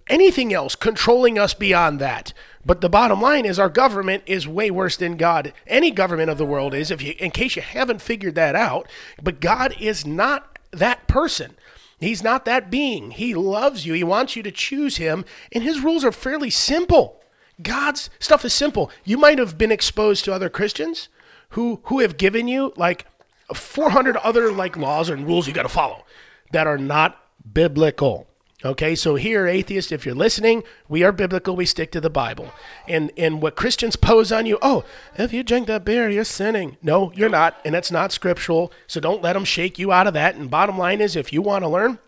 S2: anything else controlling us beyond that. But the bottom line is our government is way worse than God. Any government of the world is, if you in case you haven't figured that out. But God is not that person. He's not that being. He loves you. He wants you to choose him, and his rules are fairly simple. God's stuff is simple. You might have been exposed to other Christians who who have given you like 400 other like laws and rules you got to follow that are not biblical. Okay, so here, atheist, if you're listening, we are biblical. We stick to the Bible. And and what Christians pose on you, oh, if you drink that beer, you're sinning. No, you're not, and that's not scriptural. So don't let them shake you out of that. And bottom line is, if you want to learn,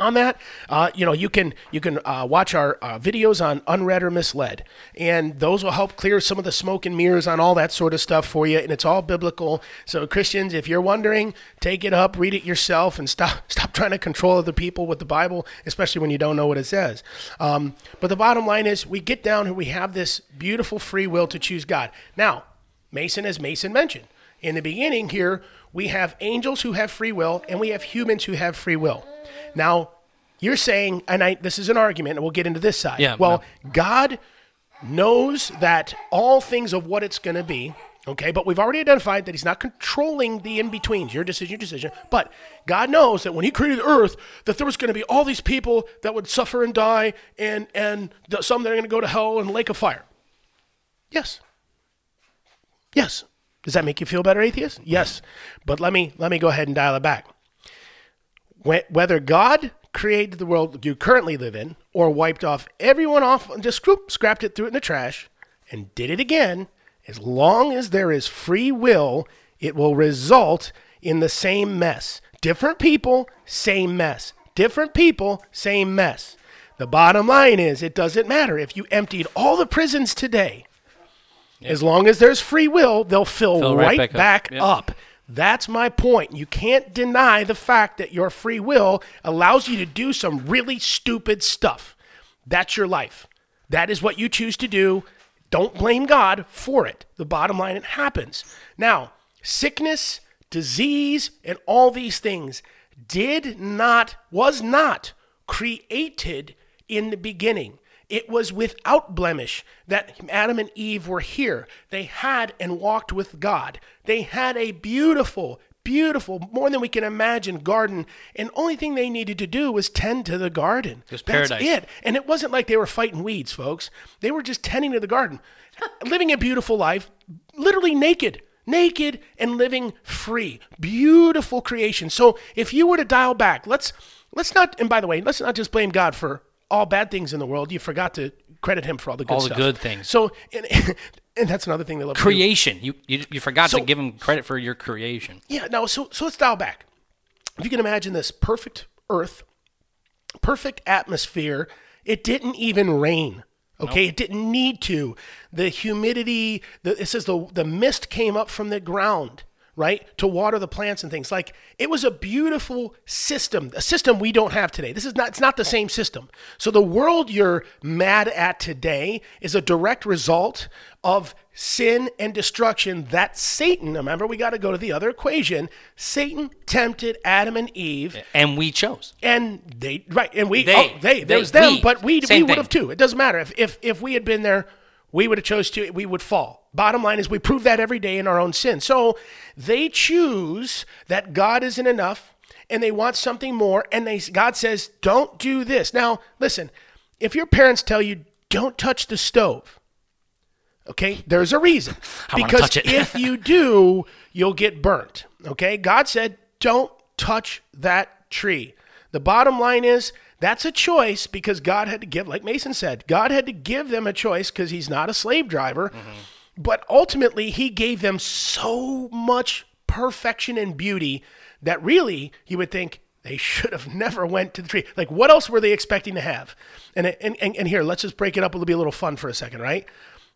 S2: on that. Uh, you know, you can you can uh, watch our uh, videos on unread or misled, and those will help clear some of the smoke and mirrors on all that sort of stuff for you. And it's all biblical. So Christians, if you're wondering, take it up, read it yourself, and stop [laughs] stop trying to control other people with the Bible, especially when you don't know what it says. Um, but the bottom line is, we get down and we have this beautiful free will to choose God. Now, Mason, as Mason mentioned in the beginning here, we have angels who have free will, and we have humans who have free will. Now, you're saying, and I, this is an argument, and we'll get into this side.
S1: Yeah,
S2: Well, God knows that all things of what it's going to be. Okay, but we've already identified that He's not controlling the in betweens, your decision, your decision. But God knows that when He created the earth, that there was going to be all these people that would suffer and die, and and some that are going to go to hell and lake of fire. Yes. Yes. Does that make you feel better, atheist? Yes. But let me let me go ahead and dial it back. Whether God created the world you currently live in, or wiped off everyone off and just scrapped it, threw it in the trash, and did it again, as long as there is free will, it will result in the same mess. Different people, same mess. Different people, same mess. The bottom line is, it doesn't matter if you emptied all the prisons today. As long as there's free will, they'll fill,
S1: Fill
S2: right,
S1: right
S2: back,
S1: back up. Yep.
S2: up. That's my point. You can't deny the fact that your free will allows you to do some really stupid stuff. That's your life. That is what you choose to do. Don't blame God for it. The bottom line, it happens. Now, sickness, disease, and all these things did not, was not created in the beginning. It was without blemish that Adam and Eve were here. They had and walked with God. They had a beautiful, beautiful, more than we can imagine garden. And only thing they needed to do was tend to the garden.
S1: was
S2: That's
S1: paradise.
S2: it. And it wasn't like they were fighting weeds, folks. They were just tending to the garden, [laughs] living a beautiful life, literally naked. Naked and living free. Beautiful creation. So if you were to dial back, let's let's not and by the way, let's not just blame God for all bad things in the world. You forgot to credit him for all the good
S1: All the good things.
S2: So and, [laughs] and that's another thing they love.
S1: Creation. You, you you forgot
S2: So-
S1: to give him credit for your creation.
S2: Yeah, no, so so let's dial back. If you can imagine this perfect earth, perfect atmosphere, it didn't even rain. Okay, it didn't need to. The humidity, the, it says the the mist came up from the ground, right, to water the plants and things. Like it was a beautiful system, a system we don't have today. This is not it's not the same system. So the world you're mad at today is a direct result of sin and destruction that Satan, remember we got to go to the other equation. Satan tempted Adam and Eve
S1: And we chose.
S2: and they right and we
S1: They.
S2: oh, they
S1: They.
S2: there's them
S1: We.
S2: but we we would have too it doesn't matter if if if we had been there we would have chose to we would fall bottom line is we prove that every day in our own sin so they choose that god isn't enough and they want something more and they God says, "Don't do this." Now, listen, if your parents tell you don't touch the stove, okay, there's a reason. [laughs] Because if you do, you'll get burnt. Okay? God said, "Don't touch that tree." The bottom line is that's a choice because God had to give, like Mason said, God had to give them a choice because he's not a slave driver. Mm-hmm. But ultimately, he gave them so much perfection and beauty that really you would think they should have [laughs] never went to the tree. Like, what else were they expecting to have? And and and, and here, let's just break it up. It'll be a little fun for a second, right?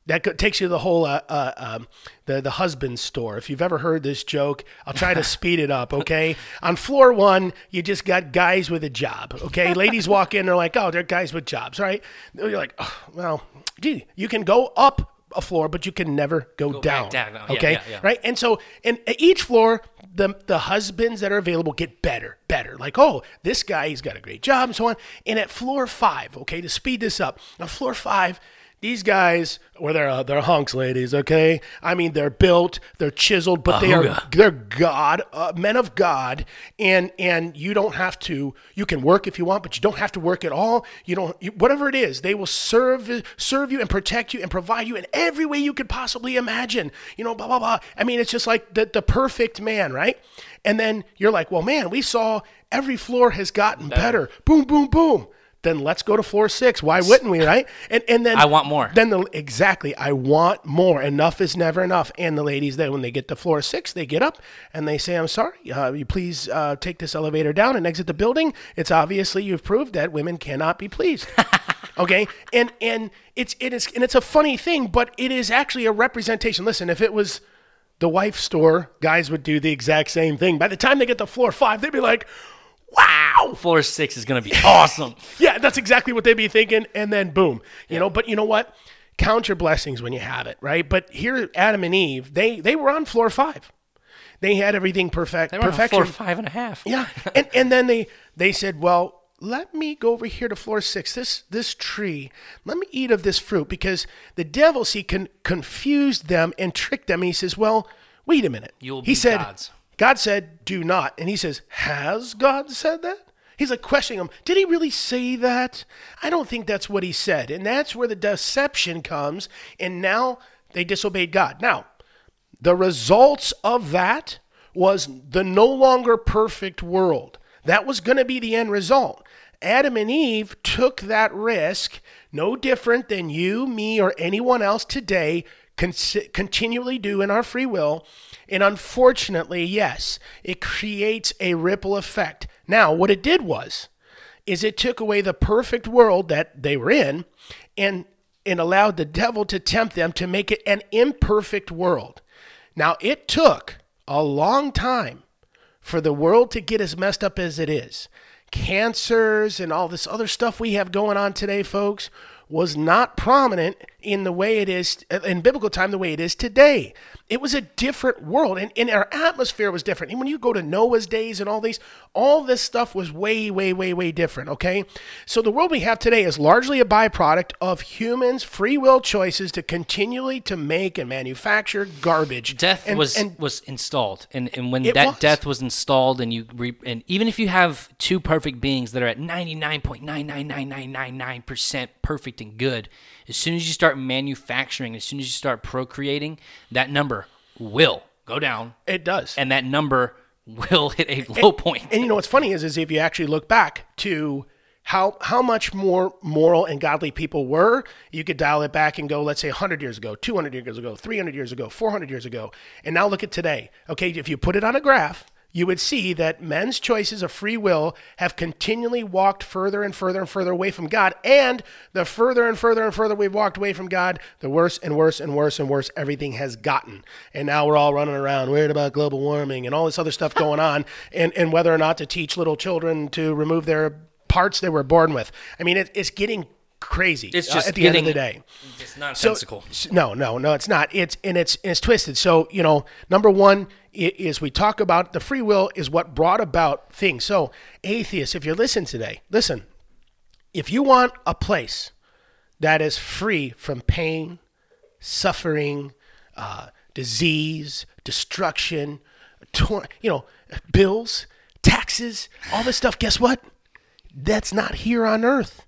S2: That takes you to the whole uh, uh, um, the the husband store. If you've ever heard this joke, I'll try to speed it up. Okay, [laughs] on floor one, you just got guys with a job. Okay, ladies [laughs] walk in, they're like, oh, they're guys with jobs, right? You're like, oh, well, gee, you can go up a floor, but you can never go,
S1: back
S2: down.
S1: down. Yeah,
S2: Okay,
S1: yeah, yeah.
S2: right? And so, in each floor, the the husbands that are available get better, better. Like, oh, this guy, he's got a great job, and so on. And at floor five, okay, to speed this up, on floor five, these guys, well, they're uh, they're hunks, ladies. Okay, I mean, they're built, they're chiseled, but they are they're God, uh, men of God, and and you don't have to. You can work if you want, but you don't have to work at all. You don't. You, whatever it is, they will serve serve you and protect you and provide you in every way you could possibly imagine. You know, blah blah blah. I mean, it's just like the the perfect man, right? And then you're like, well, man, we saw every floor has gotten better. Boom, boom, boom. Then let's go to floor six. Why wouldn't we, right? And and then
S1: I want more.
S2: Then the exactly, I want more. Enough is never enough. And the ladies, then when they get to floor six, they get up and they say, "I'm sorry. Uh, you please uh, take this elevator down and exit the building. It's obviously you've proved that women cannot be pleased." [laughs] okay, and and it's it is and it's a funny thing, but it is actually a representation. Listen, if it was the wife store, guys would do the exact same thing. By the time they get to floor five, they'd be like, "Wow,
S1: Floor six is going to be awesome. [laughs]
S2: yeah, that's exactly what they'd be thinking. And then boom, you know. But you know what? Count your blessings when you have it, right? But here, Adam and Eve, they they were on floor five. They had everything perfect,
S1: They were on floor five and a half.
S2: Yeah, [laughs] and and then they they said, well, let me go over here to floor six. This this tree, let me eat of this fruit because the devil see con- confused them and tricked them. And he says, well, wait a minute.
S1: You will
S2: he
S1: be
S2: said,
S1: gods.
S2: God said, do not. And he says, has God said that? He's like questioning him. Did he really say that? I don't think that's what he said. And that's where the deception comes. And now they disobeyed God. Now, the results of that was the no longer perfect world. That was going to be the end result. Adam and Eve took that risk, no different than you, me, or anyone else today con- continually do in our free will. And unfortunately, yes, it creates a ripple effect. Now, what it did was, is it took away the perfect world that they were in and and allowed the devil to tempt them to make it an imperfect world. Now, it took a long time for the world to get as messed up as it is. Cancers and all this other stuff we have going on today, folks, was not prominent in the way it is in biblical time, the way it is today. It was a different world, and, and our atmosphere was different. And when you go to Noah's days and all these, all this stuff was way, way, way, way different. Okay, so the world we have today is largely a byproduct of humans' free will choices to continually to make and manufacture garbage.
S1: Death
S2: And-
S1: was
S2: and
S1: was installed, and and when that
S2: was.
S1: death was installed, and you re, and even if you have two perfect beings that are at ninety nine point nine nine nine nine nine nine percent perfect and good, as soon as you start manufacturing, as soon as you start procreating, that number will go down,
S2: it does.
S1: and that number will [laughs] hit a low point.
S2: And you know what's funny is, is if you actually look back to how how much more moral and godly people were, you could dial it back and go, let's say 100 years ago, 200 years ago, 300 years ago, 400 years ago, and now look at today. Okay, if you put it on a graph, you would see that men's choices of free will have continually walked further and further and further away from God. And the further and further and further we've walked away from God, the worse and worse and worse and worse everything has gotten. And now we're all running around worried about global warming and all this other stuff going on, [laughs] and, and whether or not to teach little children to remove their parts they were born with. I mean, it, it's getting crazy
S1: It's
S2: uh,
S1: just
S2: at the end of the day.
S1: It's
S2: So
S1: nonsensical.
S2: s- no, no, no, it's not. It's and it's and it's twisted. So you know, number one is we talk about the free will is what brought about things. So atheists, if you're listening today, listen. If you want a place that is free from pain, suffering, uh, disease, destruction, tor- you know, bills, taxes, all this stuff, guess what? That's not here on earth.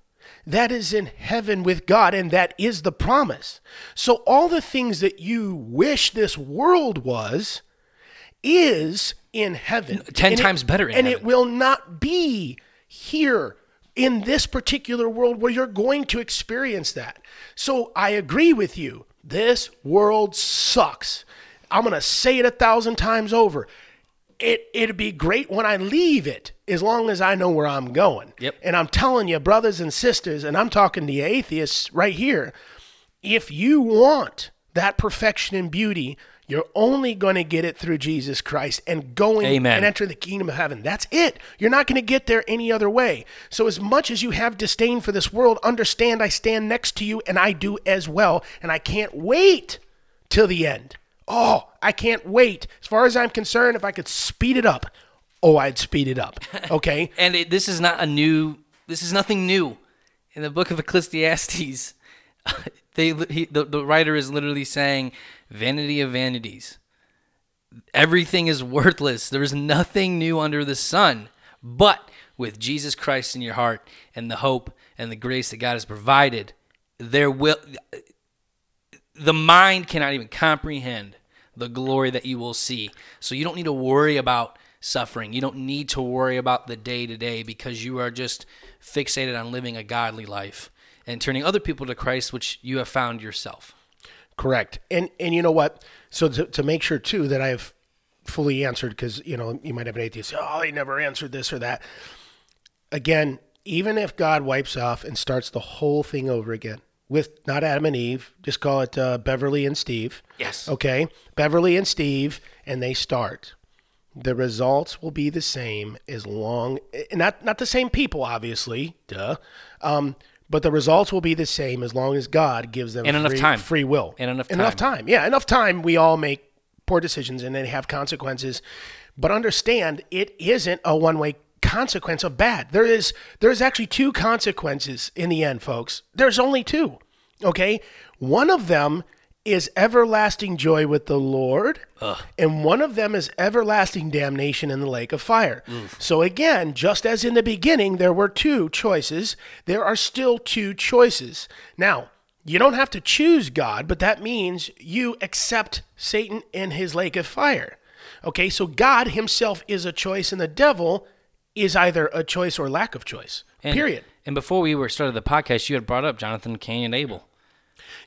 S2: That is in heaven with God, and that is the promise. So, all the things that you wish this world was is in heaven.
S1: 10
S2: And it-
S1: times better in
S2: and it will not be here in this particular world where you're going to experience that. So, I agree with you. This world sucks. I'm going to say it a thousand times over it it'd be great when I leave it as long as I know where I'm going.
S1: Yep.
S2: And I'm telling you, brothers and sisters, and I'm talking to you atheists right here, if you want that perfection and beauty, you're only going to get it through Jesus Christ and going
S1: Amen.
S2: and enter the kingdom of heaven. That's it. You're not going to get there any other way. So, as much as you have disdain for this world, understand I stand next to you and I do as well. And I can't wait till the end. Oh, I can't wait. As far as I'm concerned, if I could speed it up, oh, I'd speed it up. [laughs] Okay.
S1: And it, this is not a new. This is nothing new. In the book of Ecclesiastes, [laughs] they he, the, the writer is literally saying, "Vanity of vanities. Everything is worthless. There is nothing new under the sun. But with Jesus Christ in your heart and the hope and the grace that God has provided, there will the mind cannot even comprehend the glory that you will see. So you don't need to worry about suffering. You don't need to worry about the day to day because you are just fixated on living a godly life and turning other people to Christ, which you have found yourself.
S2: Correct. And and you know what? So to, to make sure too that I've fully answered, because you know you might have an atheist, oh, they never answered this or that. Again, even if God wipes off and starts the whole thing over again with not Adam and Eve, just call it uh, Beverly and Steve.
S1: Yes.
S2: Okay, Beverly and Steve, and they start. The results will be the same as long, not not the same people, obviously, duh. Um, but the results will be the same as long as God gives them
S1: And enough time.
S2: free will
S1: And enough
S2: enough time. Yeah, enough time. We all make poor decisions and they have consequences. But understand, it isn't a one-way consequence of bad. There is there's actually two consequences in the end, folks. There's only two. Okay, one of them is everlasting joy with the Lord, and one of them is everlasting damnation in the lake of fire. So, again, just as in the beginning there were two choices, there are still two choices. Now, you don't have to choose God, but that means you accept Satan and his lake of fire. Okay, so God himself is a choice, and the devil is either a choice or lack of choice.
S1: And,
S2: period.
S1: And before we were started the podcast, you had brought up Jonathan Cain and Abel.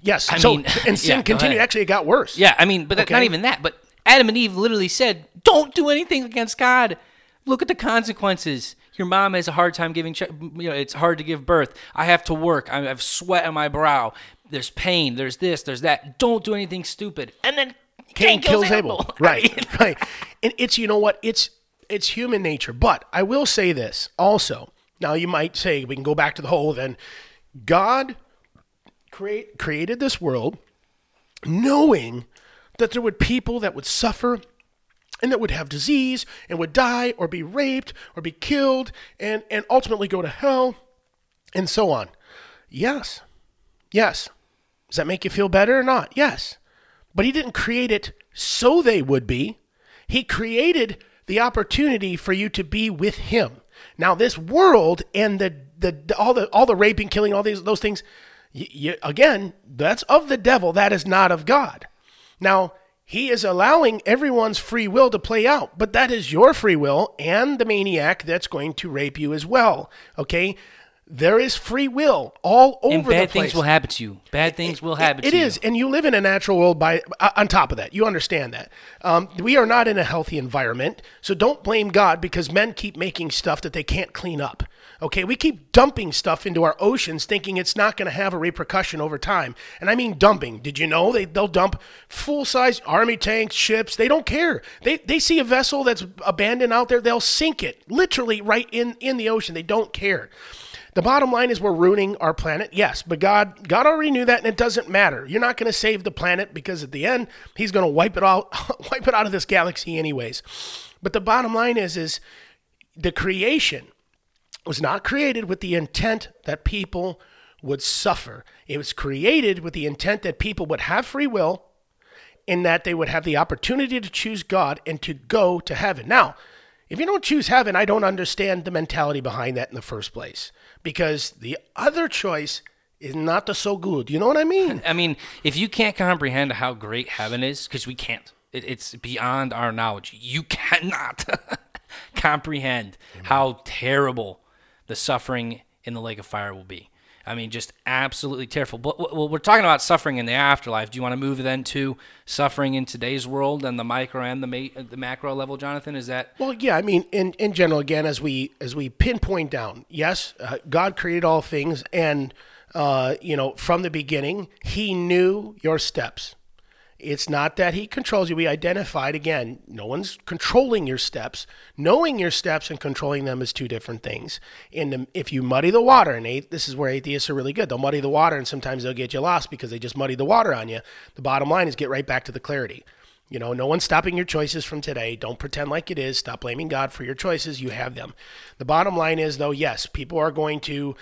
S2: Yes.
S1: I
S2: so,
S1: mean,
S2: and [laughs] sin
S1: yeah,
S2: continued. Actually, it got worse.
S1: Yeah, I mean, but that, not even that. But Adam and Eve literally said, "Don't do anything against God. Look at the consequences. Your mom has a hard time giving. You know, it's hard to give birth. I have to work. I have sweat on my brow. There's pain. There's this. There's that. Don't do anything stupid." And then
S2: Cain kills
S1: Abel.
S2: Abel. [laughs] Right, right. And it's you know what? It's it's human nature. But I will say this also. Now you might say we can go back to the whole then. God create created this world knowing that there would people that would suffer and that would have disease and would die or be raped or be killed and, and ultimately go to hell and so on. Yes. Yes. Does that make you feel better or not? Yes. But he didn't create it so they would be. He created the opportunity for you to be with him. Now, this world and the, the all the all the raping, killing, all these those things, again, that's of the devil. That is not of God. Now, he is allowing everyone's free will to play out, but that is your free will and the maniac that's going to rape you as well. Okay? There is free will all over
S1: And bad things will happen to you. Bad things will happen
S2: It
S1: to you.
S2: is, and you live in a natural world. By uh, on top of that, you understand that um, we are not in a healthy environment. So don't blame God because men keep making stuff that they can't clean up. Okay, we keep dumping stuff into our oceans, thinking it's not going to have a repercussion over time. And I mean dumping. Did you know they they'll dump full size army tanks, ships? They don't care. They they see a vessel that's abandoned out there, they'll sink it literally right in in the ocean. They don't care. The bottom line is we're ruining our planet. Yes, but God God already knew that and it doesn't matter. You're not going to save the planet because at the end he's going to wipe it out [laughs] wipe it out of this galaxy anyways. But the bottom line is is the creation was not created with the intent that people would suffer. It was created with the intent that people would have free will and that they would have the opportunity to choose God and to go to heaven. Now, If you don't choose heaven, I don't understand the mentality behind that in the first place because the other choice is not the so good. You know what I mean? [laughs]
S1: I mean, if you can't comprehend how great heaven is, because we can't, it, it's beyond our knowledge. You cannot [laughs] comprehend how terrible the suffering in the lake of fire will be. I mean, just absolutely terrible. But well, we're talking about suffering in the afterlife. Do you want to move then to suffering in today's world and the micro and the ma- the macro level, Jonathan? Is that
S2: Well, yeah, I mean, in, in general, again, as we as we pinpoint down, yes, uh, God created all things, and uh, you know, from the beginning, He knew your steps. It's not that He controls you. We identified again. No one's controlling your steps. Knowing your steps and controlling them is two different things. And um, if you muddy the water, and this is where atheists are really good. They'll muddy the water, and sometimes they'll get you lost because they just muddy the water on you. The bottom line is get right back to the clarity. You know, no one's stopping your choices from today. Don't pretend like it is. Stop blaming God for your choices. You have them. The bottom line is, though, yes, people are going to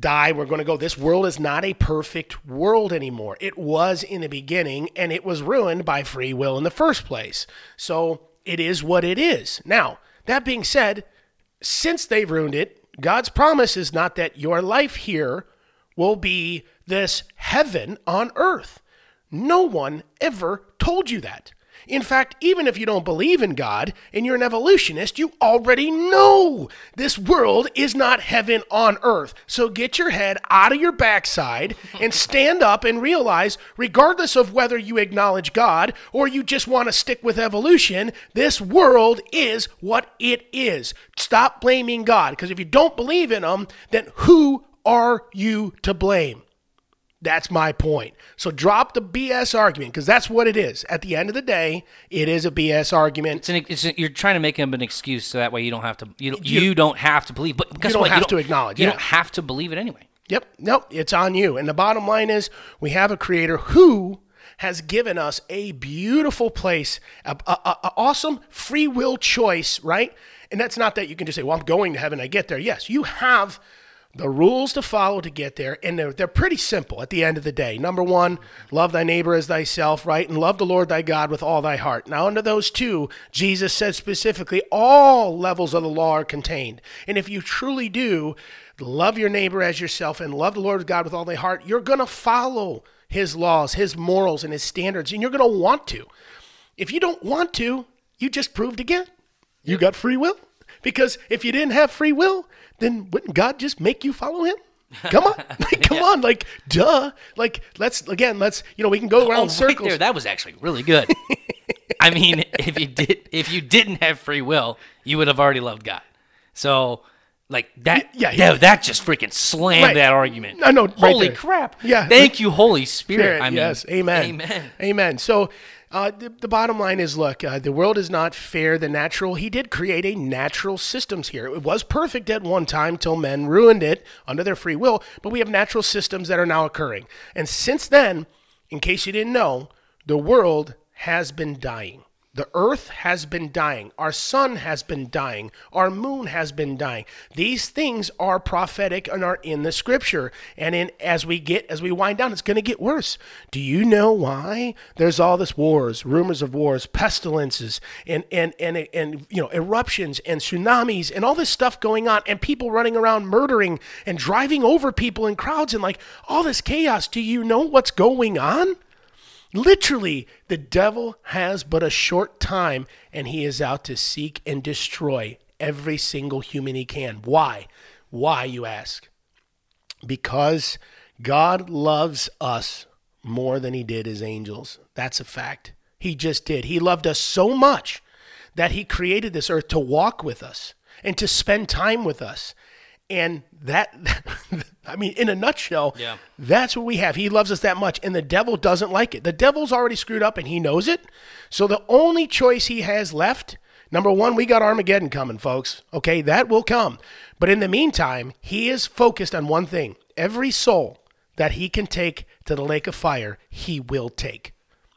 S2: die. We're going to go. This world is not a perfect world anymore. It was in the beginning, and it was ruined by free will in the first place. So it is what it is. Now, that being said, since they've ruined it, God's promise is not that your life here will be this heaven on earth. No one ever told you that. In fact, even if you don't believe in God and you're an evolutionist, you already know this world is not heaven on earth. So get your head out of your backside and stand up and realize, regardless of whether you acknowledge God or you just want to stick with evolution, this world is what it is. Stop blaming God, because if you don't believe in Him, then who are you to blame? That's my point. So drop the BS argument because that's what it is. At the end of the day, it is a BS argument.
S1: it's an, it's an- you're trying to make him an excuse so that way you don't have to you, don't- you, don't have to believe. But guess you
S2: don't
S1: what?
S2: have to acknowledge,
S1: You
S2: yeah.
S1: don't have to believe it anyway.
S2: Yep. Nope. It's on you. And the bottom line is we have a creator who has given us a beautiful place, a, a, a- a awesome free will choice, right? And that's not that you can just say, well, I'm going to heaven, I get there. Yes, you have the rules to follow to get there, and they're, they're pretty simple at the end of the day. Number one, love thy neighbor as thyself, right? And love the Lord thy God with all thy heart. Now, under those two, Jesus said specifically, all levels of the law are contained. And if you truly do love your neighbor as yourself and love the Lord God with all thy heart, you're going to follow his laws, his morals, and his standards, and you're going to want to. If you don't want to, you just proved again you got free will. Because if you didn't have free will, then wouldn't God just make you follow him? Come on, [laughs] like, come on, like duh. Like let's again, let's you know we can go around
S1: Oh, right
S2: circles.
S1: there, that was actually really good. [laughs] I mean, if you did, if you didn't have free will, you would have already loved God. So, like that,
S2: yeah,
S1: yeah,
S2: he-
S1: that, just freaking slammed
S2: Right.
S1: that argument.
S2: I know, right
S1: Holy
S2: there.
S1: crap!
S2: Yeah,
S1: thank you, Holy Spirit.
S2: Spirit,
S1: I mean,
S2: yes, amen,
S1: amen.
S2: amen. So. Uh, the, the bottom line is look, uh, the world is not fair, the natural. He did create a natural systems here. It was perfect at one time till men ruined it under their free will, but we have natural systems that are now occurring. And since then, in case you didn't know, the world has been dying. The earth has been dying. Our sun has been dying. Our moon has been dying. These things are prophetic and are in the scripture. And in as we get as we wind down, it's going to get worse. Do you know why? There's all this wars, rumors of wars, pestilences, and and and and you know eruptions and tsunamis and all this stuff going on, and people running around murdering and driving over people in crowds and like all this chaos. Do you know what's going on? Literally, the devil has but a short time and he is out to seek and destroy every single human he can. Why? Why, you ask? Because God loves us more than he did his angels. That's a fact. He just did. He loved us so much that he created this earth to walk with us and to spend time with us. And that, [laughs] I mean, in a nutshell,
S1: Yeah.
S2: that's what we have. He loves us that much, and the devil doesn't like it. The devil's already screwed up, and he knows it. So the only choice he has left, number one, we got Armageddon coming, folks. Okay, that will come. But in the meantime, he is focused on one thing: every soul that he can take to the lake of fire, he will take.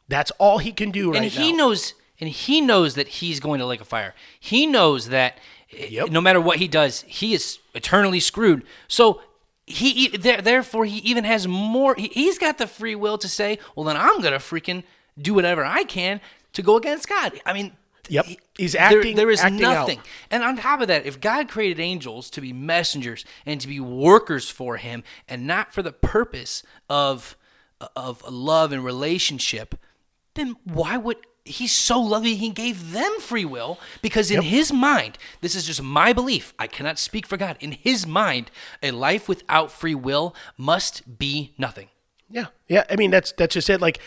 S2: That's all he can do right
S1: and he
S2: now.
S1: knows and he knows that he's going to lake of fire he knows that
S2: Yep.
S1: no matter what he does he is eternally screwed so he therefore he even has more he, he's got the free will to say well then i'm gonna freaking do whatever i can to go against god i mean
S2: Yep. He's
S1: there-
S2: acting.
S1: there is
S2: acting out.
S1: nothing. And on top of that, if God created angels to be messengers and to be workers for Him, and not for the purpose of of love and relationship, then why would He's so loving? He gave them free will because in His mind, this is just my belief. I cannot speak for God. In His mind, a life without free will must be nothing.
S2: Yeah, yeah. I mean, that's that's just it. Like,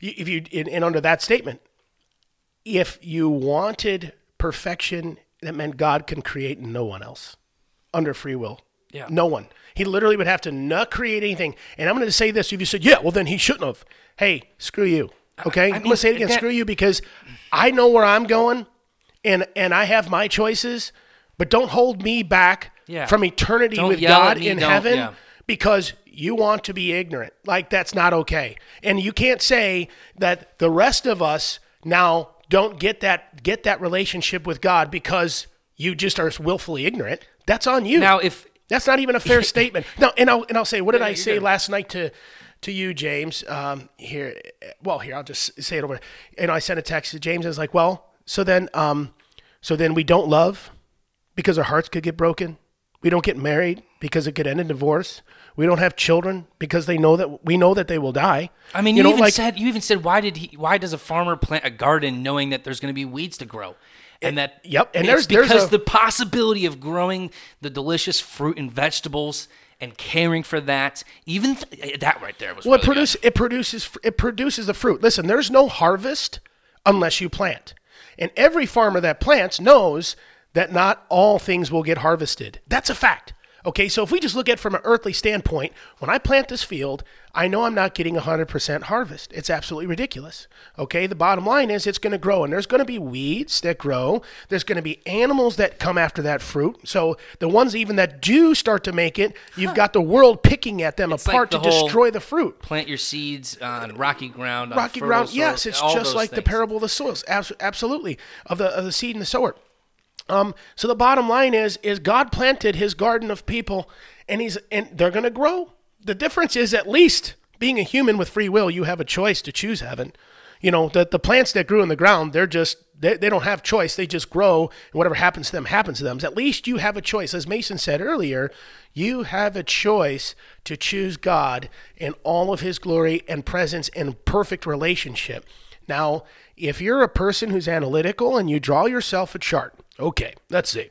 S2: if you and, and under that statement, if you wanted perfection, that meant God can create no one else under free will.
S1: Yeah.
S2: no one. He literally would have to not create anything. And I'm going to say this: if you said, "Yeah," well, then he shouldn't have. Hey, screw you. Okay, I, am
S1: mean,
S2: going to say it again:
S1: that-
S2: screw you, because I know where I'm going, and and I have my choices. But don't hold me back
S1: Yeah.
S2: from eternity
S1: Don't
S2: with God
S1: me,
S2: in heaven
S1: yeah.
S2: because you want to be ignorant. Like that's not okay. And you can't say that the rest of us now don't get that get that relationship with God because you just are willfully ignorant. That's on you.
S1: Now, if
S2: that's not even a fair [laughs] statement. No, and I'll and I'll say, what did
S1: Yeah,
S2: I say
S1: good.
S2: last night to to you, James? Um, here, well, here I'll just say it over. And I sent a text to James. I was like, well, so then, um, so then we don't love because our hearts could get broken. We don't get married because it could end in divorce. We don't have children because they know that we know that they will die.
S1: I mean, you,
S2: know,
S1: even
S2: like
S1: said you even said why did he? Why does a farmer plant a garden knowing that there's going to be weeds to grow? And that
S2: yep, and there's- there's
S1: because
S2: a-
S1: the possibility of growing the delicious fruit and vegetables and caring for that, even th- eh, that right there was
S2: well, it
S1: really good.
S2: it produces it produces the fruit. Listen, there's no harvest unless you plant, and every farmer that plants knows that not all things will get harvested. That's a fact. Okay, so if we just look at it from an earthly standpoint, when I plant this field, I know I'm not getting 100% harvest. It's absolutely ridiculous. Okay, the bottom line is it's going to grow, and there's going to be weeds that grow. There's going to be animals that come after that fruit. So the ones even that do start to make it, you've got the world picking at them
S1: like
S2: apart
S1: the
S2: to destroy the fruit.
S1: Plant your seeds on rocky ground. on
S2: Rocky ground,
S1: soil,
S2: yes, it's just like the parable of the soils. Absolutely, of the of the seed and the sower. Um, so the bottom line is is God planted his garden of people and he's and they're going to grow. The difference is at least being a human with free will, you have a choice to choose heaven. You know, the the plants that grew in the ground, they're just they, they don't have choice. They just grow and whatever happens to them happens to them. At least you have a choice. As Mason said earlier, you have a choice to choose God in all of his glory and presence and perfect relationship. Now, if you're a person who's analytical and you draw yourself a chart, okay, let's see.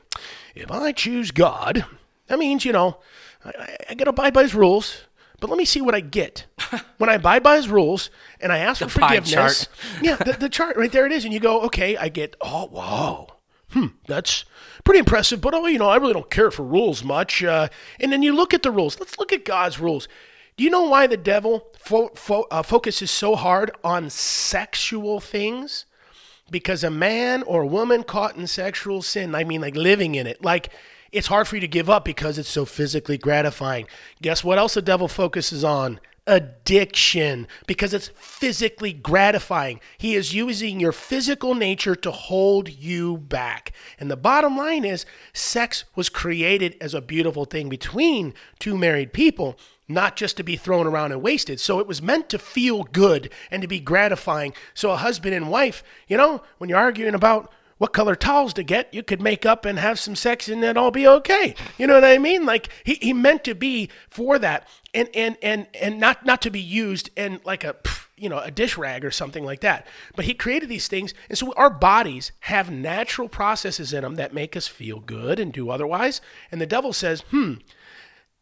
S2: If I choose God, that means, you know, I, I, got to abide by his rules, but let me see what I get. [laughs] when I abide by his rules and I ask for forgiveness, [laughs] yeah, the, the chart right there it is. And you go, okay, I get, oh, wow. Hmm, that's pretty impressive, but oh, you know, I really don't care for rules much. Uh, and then you look at the rules. Let's look at God's rules. Do you know why the devil fo- fo- uh, focuses so hard on sexual things? Because a man or a woman caught in sexual sin, I mean, like living in it, like it's hard for you to give up because it's so physically gratifying. Guess what else the devil focuses on? Addiction, because it's physically gratifying. He is using your physical nature to hold you back. And the bottom line is sex was created as a beautiful thing between two married people not just to be thrown around and wasted. So it was meant to feel good and to be gratifying. So a husband and wife, you know, when you're arguing about what color towels to get, you could make up and have some sex and it'll all be okay. You know what I mean? Like he, he meant to be for that and and and and not not to be used in like a you know a dish rag or something like that. But he created these things, and so our bodies have natural processes in them that make us feel good and do otherwise. And the devil says, hmm.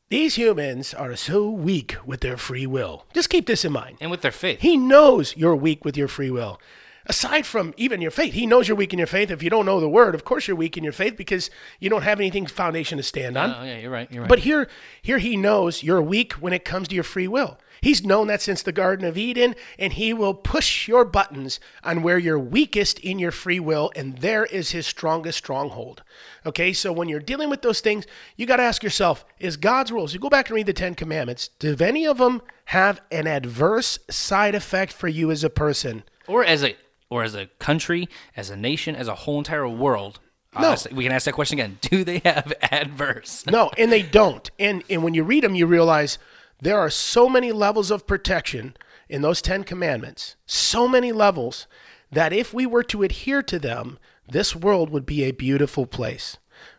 S2: These humans are so weak with their free will. Just keep this in mind.
S1: and with their faith.
S2: He knows you're weak with your free will. Aside from even your faith, he knows you're weak in your faith. If you don't know the word, of course you're weak in your faith because you don't have anything foundation to stand on.
S1: oh yeah, you're right. You're right.
S2: But here, here he knows you're weak when it comes to your free will. He's known that since the Garden of Eden, and he will push your buttons on where you're weakest in your free will, and there is his strongest stronghold. Okay, so when you're dealing with those things, you got to ask yourself: Is God's rules? You go back and read the Ten Commandments. Do any of them have an adverse side effect for you as a person?
S1: or as a or as a country, as a nation, as a whole entire world.
S2: No.
S1: ask- we can ask that question again. [laughs] Do they have [laughs] adverse?
S2: No, and they don't. And and when you read them, you realize there are so many levels of protection in those Ten Commandments, so many levels that if we were to adhere to them, this world would be a beautiful place.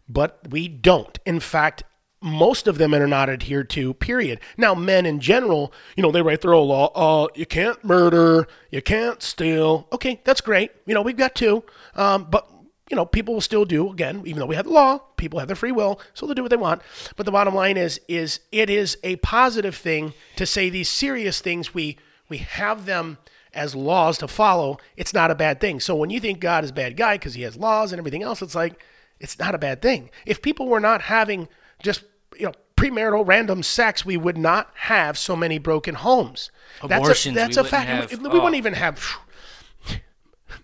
S2: But we don't. In fact, most of them are not adhered to, period. Now, men in general, you know, they write their own law. Uh, you can't murder, you can't steal. Okay, that's great. You know, we've got two. Um, but, you know, people will still do, again, even though we have the law, people have their free will, so they'll do what they want. But the bottom line is, is it is a positive thing to say these serious things, we, we have them as laws to follow. It's not a bad thing. So when you think God is a bad guy because he has laws and everything else, it's like, it's not a bad thing. If people were not having just you know premarital random sex, we would not have so many broken homes.
S1: Abortions,
S2: That's a, that's a fact.
S1: have-
S2: we, we
S1: oh.
S2: wouldn't even have.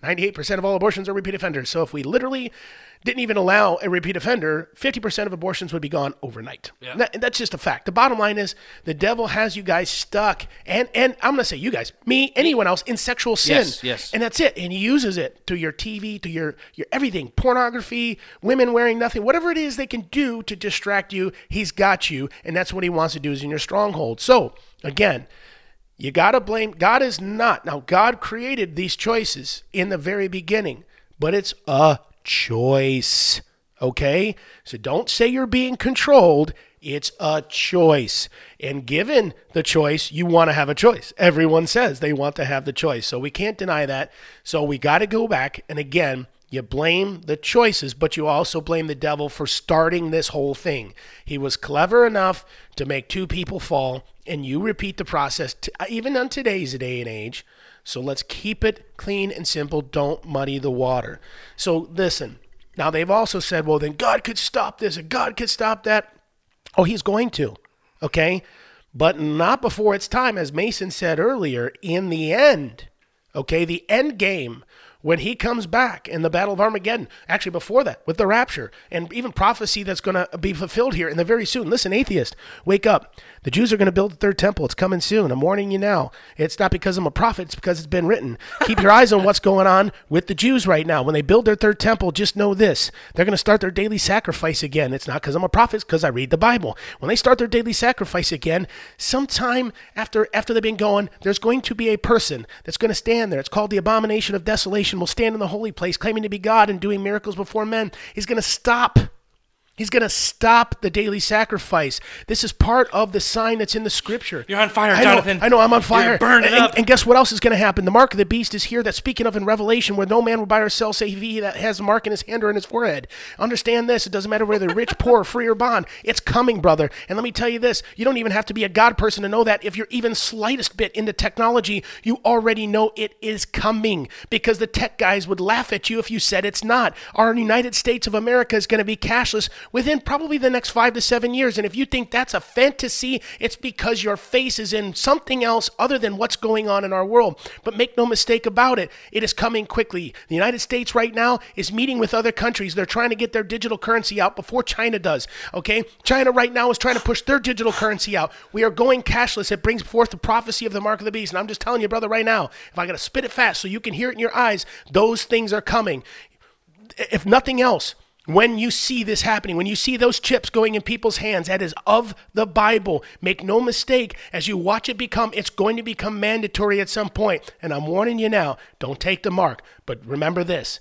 S2: 98% of all abortions are repeat offenders. So if we literally didn't even allow a repeat offender, 50% of abortions would be gone overnight.
S1: Yeah.
S2: That- that's just a fact. The bottom line is the devil has you guys stuck. And, and I'm going to say you guys, me, anyone else in sexual sin.
S1: Yes, yes.
S2: And that's it. And he uses it to your TV, to your, your everything, pornography, women wearing nothing, whatever it is they can do to distract you, he's got you. And that's what he wants to do is in your stronghold. So again, you got to blame God is not. Now God created these choices in the very beginning, but it's a choice. Okay? So don't say you're being controlled. It's a choice. And given the choice, you want to have a choice. Everyone says they want to have the choice. So we can't deny that. So we got to go back and again, you blame the choices, but you also blame the devil for starting this whole thing. He was clever enough to make two people fall, and you repeat the process, t- uh, even on today's day and age. So let's keep it clean and simple. Don't muddy the water. So listen. Now they've also said, well, then God could stop this and God could stop that. Oh, he's going to. Okay? But not before it's time, as Mason said earlier, in the end. Okay? The end game, when he comes back in the Battle of Armageddon, actually before that, with the rapture, and even prophecy that's going to be fulfilled here in the very soon. Listen, atheist, wake up. The Jews are going to build the third temple. It's coming soon. I'm warning you now. It's not because I'm a prophet, it's because it's been written. Keep your eyes on what's going on with the Jews right now. When they build their third temple, just know this they're going to start their daily sacrifice again. It's not because I'm a prophet, it's because I read the Bible. When they start their daily sacrifice again, sometime after, after they've been going, there's going to be a person that's going to stand there. It's called the abomination of desolation, will stand in the holy place, claiming to be God and doing miracles before men. He's going to stop He's going to stop the daily sacrifice. This is part of the sign that's in the scripture.
S1: You're on fire,
S2: I know,
S1: Jonathan.
S2: I know, I'm on
S1: You're
S2: fire.
S1: burning
S2: and, and-
S1: up.
S2: And guess what else is going to happen? The mark of the beast is here. That's speaking of in Revelation, where no man will buy or sell, save he that has a mark in his hand or in his forehead. Understand this. It doesn't matter whether rich, [laughs] poor, free, or bond. It's coming, brother. And let me tell you this you don't even have to be a God person to know that. If you're even slightest bit into technology, you already know it is coming because the tech guys would laugh at you if you said it's not. Our United States of America is going to be cashless within probably the next five to seven years. And if you think that's a fantasy, it's because your face is in something else other than what's going on in our world. But make no mistake about it, it is coming quickly. The United States right now is meeting with other countries. They're trying to get their digital currency out before China does. Okay? China right now is trying to push their digital currency out. We are going cashless. It brings forth the prophecy of the mark of the beast. And I'm just telling you, brother, right now, if I got to spit it fast so you can hear it in your eyes, those things are coming if nothing else, when you see this happening, when you see those chips going in people's hands, that is of the Bible. Make no mistake, as you watch it become, it's going to become mandatory at some point. And I'm warning you now, don't take the mark. But remember this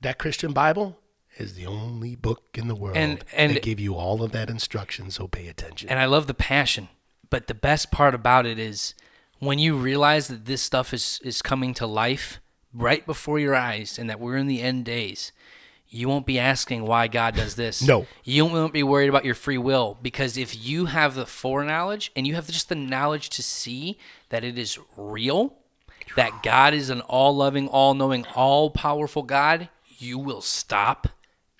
S2: that Christian Bible is the only book in the world
S1: And- and-
S2: that give you all of that instruction, so pay attention.
S1: and I love the passion. But the best part about it is when you realize that this stuff is is coming to life right before your eyes, and that we're in the end days. You won't be asking why God does this.
S2: No.
S1: You won't be worried about your free will because if you have the foreknowledge and you have just the knowledge to see that it is real, that God is an all loving, all knowing, all powerful God, you will stop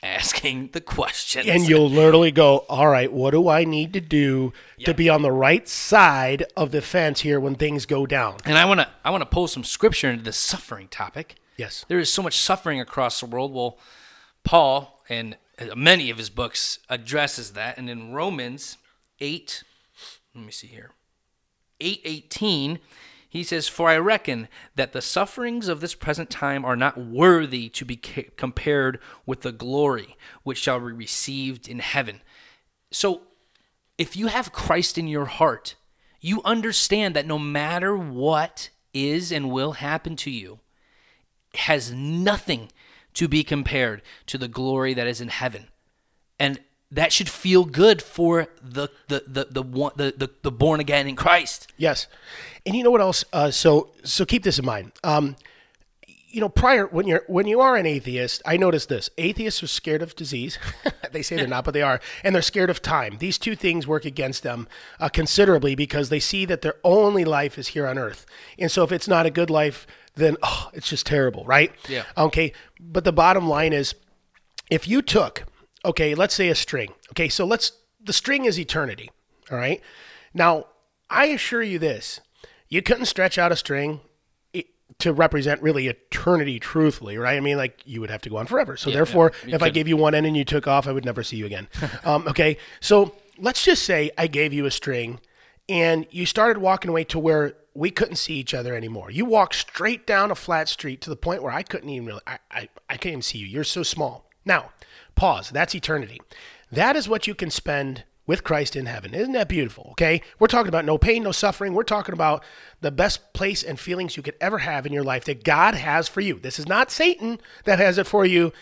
S1: asking the questions.
S2: and you'll literally go, all right, what do I need to do to be on the right side of the fence here when things go down?
S1: And I want to I want to pull some scripture into the suffering topic.
S2: Yes.
S1: There is so much suffering across the world. Well, Paul and many of his books addresses that, and in Romans eight, let me see here, eight eighteen, he says, "For I reckon that the sufferings of this present time are not worthy to be compared with the glory which shall be received in heaven." So if you have Christ in your heart, you understand that no matter what is and will happen to you, has nothing to be compared to the glory that is in heaven. And that should feel good for the the the the the, the, the born again in Christ.
S2: Yes, and you know what else? Uh, so so keep this in mind. Um, you know, prior when you're when you are an atheist, I noticed this: atheists are scared of disease. [laughs] they say they're not, but they are, and they're scared of time. These two things work against them uh, considerably because they see that their only life is here on Earth, and so if it's not a good life, then oh, it's just terrible, right?
S1: Yeah.
S2: Okay, but the bottom line is, if you took okay, let's say a string. Okay, so let's the string is eternity. All right. Now, I assure you this: you couldn't stretch out a string to represent really eternity truthfully, right? I mean, like you would have to go on forever. So therefore,
S1: yeah,
S2: if I
S1: couldn't.
S2: gave you one end and you took off, I would never see you again. [laughs] um, okay, so let's just say I gave you a string, and you started walking away to where we couldn't see each other anymore. You walked straight down a flat street to the point where I couldn't even really, I, I, I can't even see you. You're so small. Now, pause. That's eternity. That is what you can spend with Christ in heaven. Isn't that beautiful? Okay. We're talking about no pain, no suffering. We're talking about the best place and feelings you could ever have in your life that God has for you. This is not Satan that has it for you.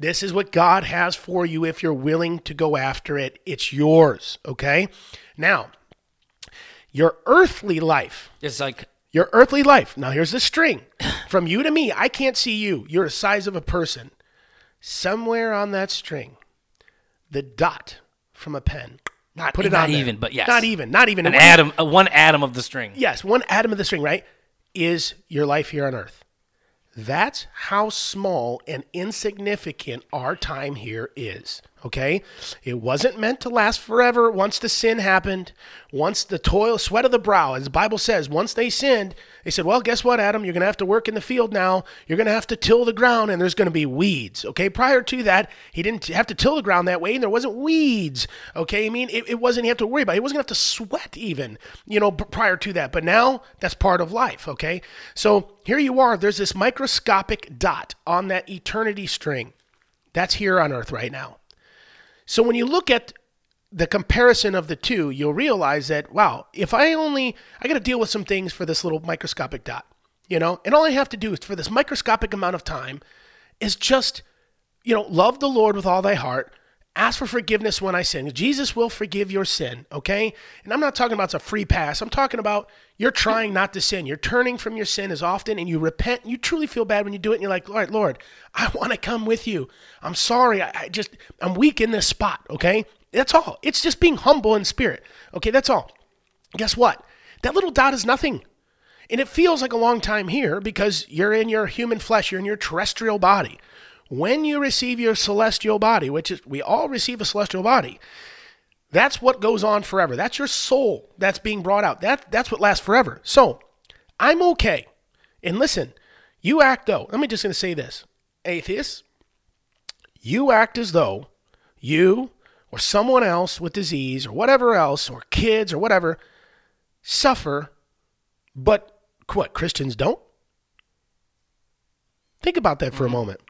S2: This is what God has for you if you're willing to go after it. It's yours. Okay. Now, your earthly life
S1: It's like
S2: your earthly life. Now, here's the string. From you to me, I can't see you. You're the size of a person. Somewhere on that string, the dot from a pen.
S1: not
S2: Put it
S1: not
S2: on there.
S1: even, but yes,
S2: Not even. Not even.
S1: an atom, uh, one atom of the string.
S2: Yes, one atom of the string, right? Is your life here on earth. That's how small and insignificant our time here is. Okay? It wasn't meant to last forever once the sin happened, once the toil, sweat of the brow, as the Bible says, once they sinned, they said, Well, guess what, Adam? You're going to have to work in the field now. You're going to have to till the ground, and there's going to be weeds. Okay? Prior to that, he didn't have to till the ground that way, and there wasn't weeds. Okay? I mean, it, it wasn't, he have to worry about it. He wasn't going to have to sweat even, you know, prior to that. But now, that's part of life. Okay? So here you are. There's this microscopic dot on that eternity string. That's here on earth right now. So when you look at the comparison of the two, you'll realize that wow, if I only I got to deal with some things for this little microscopic dot, you know, and all I have to do is for this microscopic amount of time is just you know, love the Lord with all thy heart. Ask for forgiveness when I sin. Jesus will forgive your sin, okay? And I'm not talking about it's a free pass. I'm talking about you're trying not to sin. You're turning from your sin as often and you repent. And you truly feel bad when you do it. And you're like, all right, Lord, I [laughs] want to come with you. I'm sorry. I, I just, I'm weak in this spot, okay? That's all. It's just being humble in spirit, okay? That's all. Guess what? That little dot is nothing. And it feels like a long time here because you're in your human flesh, you're in your terrestrial body. When you receive your celestial body, which is we all receive a celestial body, that's what goes on forever. That's your soul that's being brought out. That that's what lasts forever. So, I'm okay. And listen, you act though. Let me just gonna say this. Atheists, you act as though you or someone else with disease or whatever else, or kids or whatever, suffer, but what, Christians don't? Think about that for a mm-hmm. moment.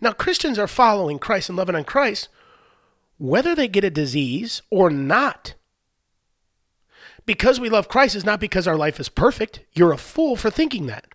S2: Now, Christians are following Christ and loving on Christ, whether they get a disease or not. Because we love Christ is not because our life is perfect. You're a fool for thinking that.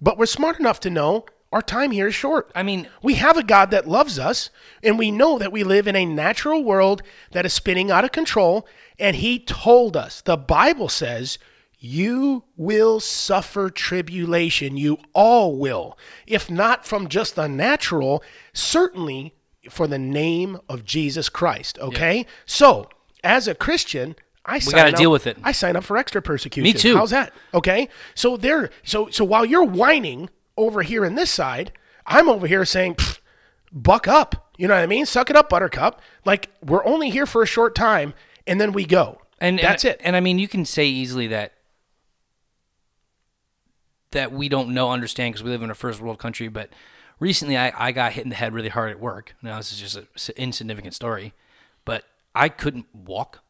S2: But we're smart enough to know our time here is short.
S1: I mean,
S2: We have a God that loves us, and we know that we live in a natural world that is spinning out of control. And He told us, the Bible says, you will suffer tribulation. You all will. If not from just the natural, certainly for the name of Jesus Christ. Okay? So, as a Christian, I sign
S1: gotta
S2: up-
S1: deal with it.
S2: I sign up for extra persecution.
S1: Me too.
S2: How's that? Okay. So there. So so while you're whining over here in this side, I'm over here saying, "Buck up." You know what I mean? Suck it up, Buttercup. Like we're only here for a short time, and then we go.
S1: and
S2: that's
S1: and,
S2: it.
S1: And I mean, you can say easily that that we don't know, understand because we live in a first world country. But recently, I, I got hit in the head really hard at work. Now this is just an insignificant story, but I couldn't walk.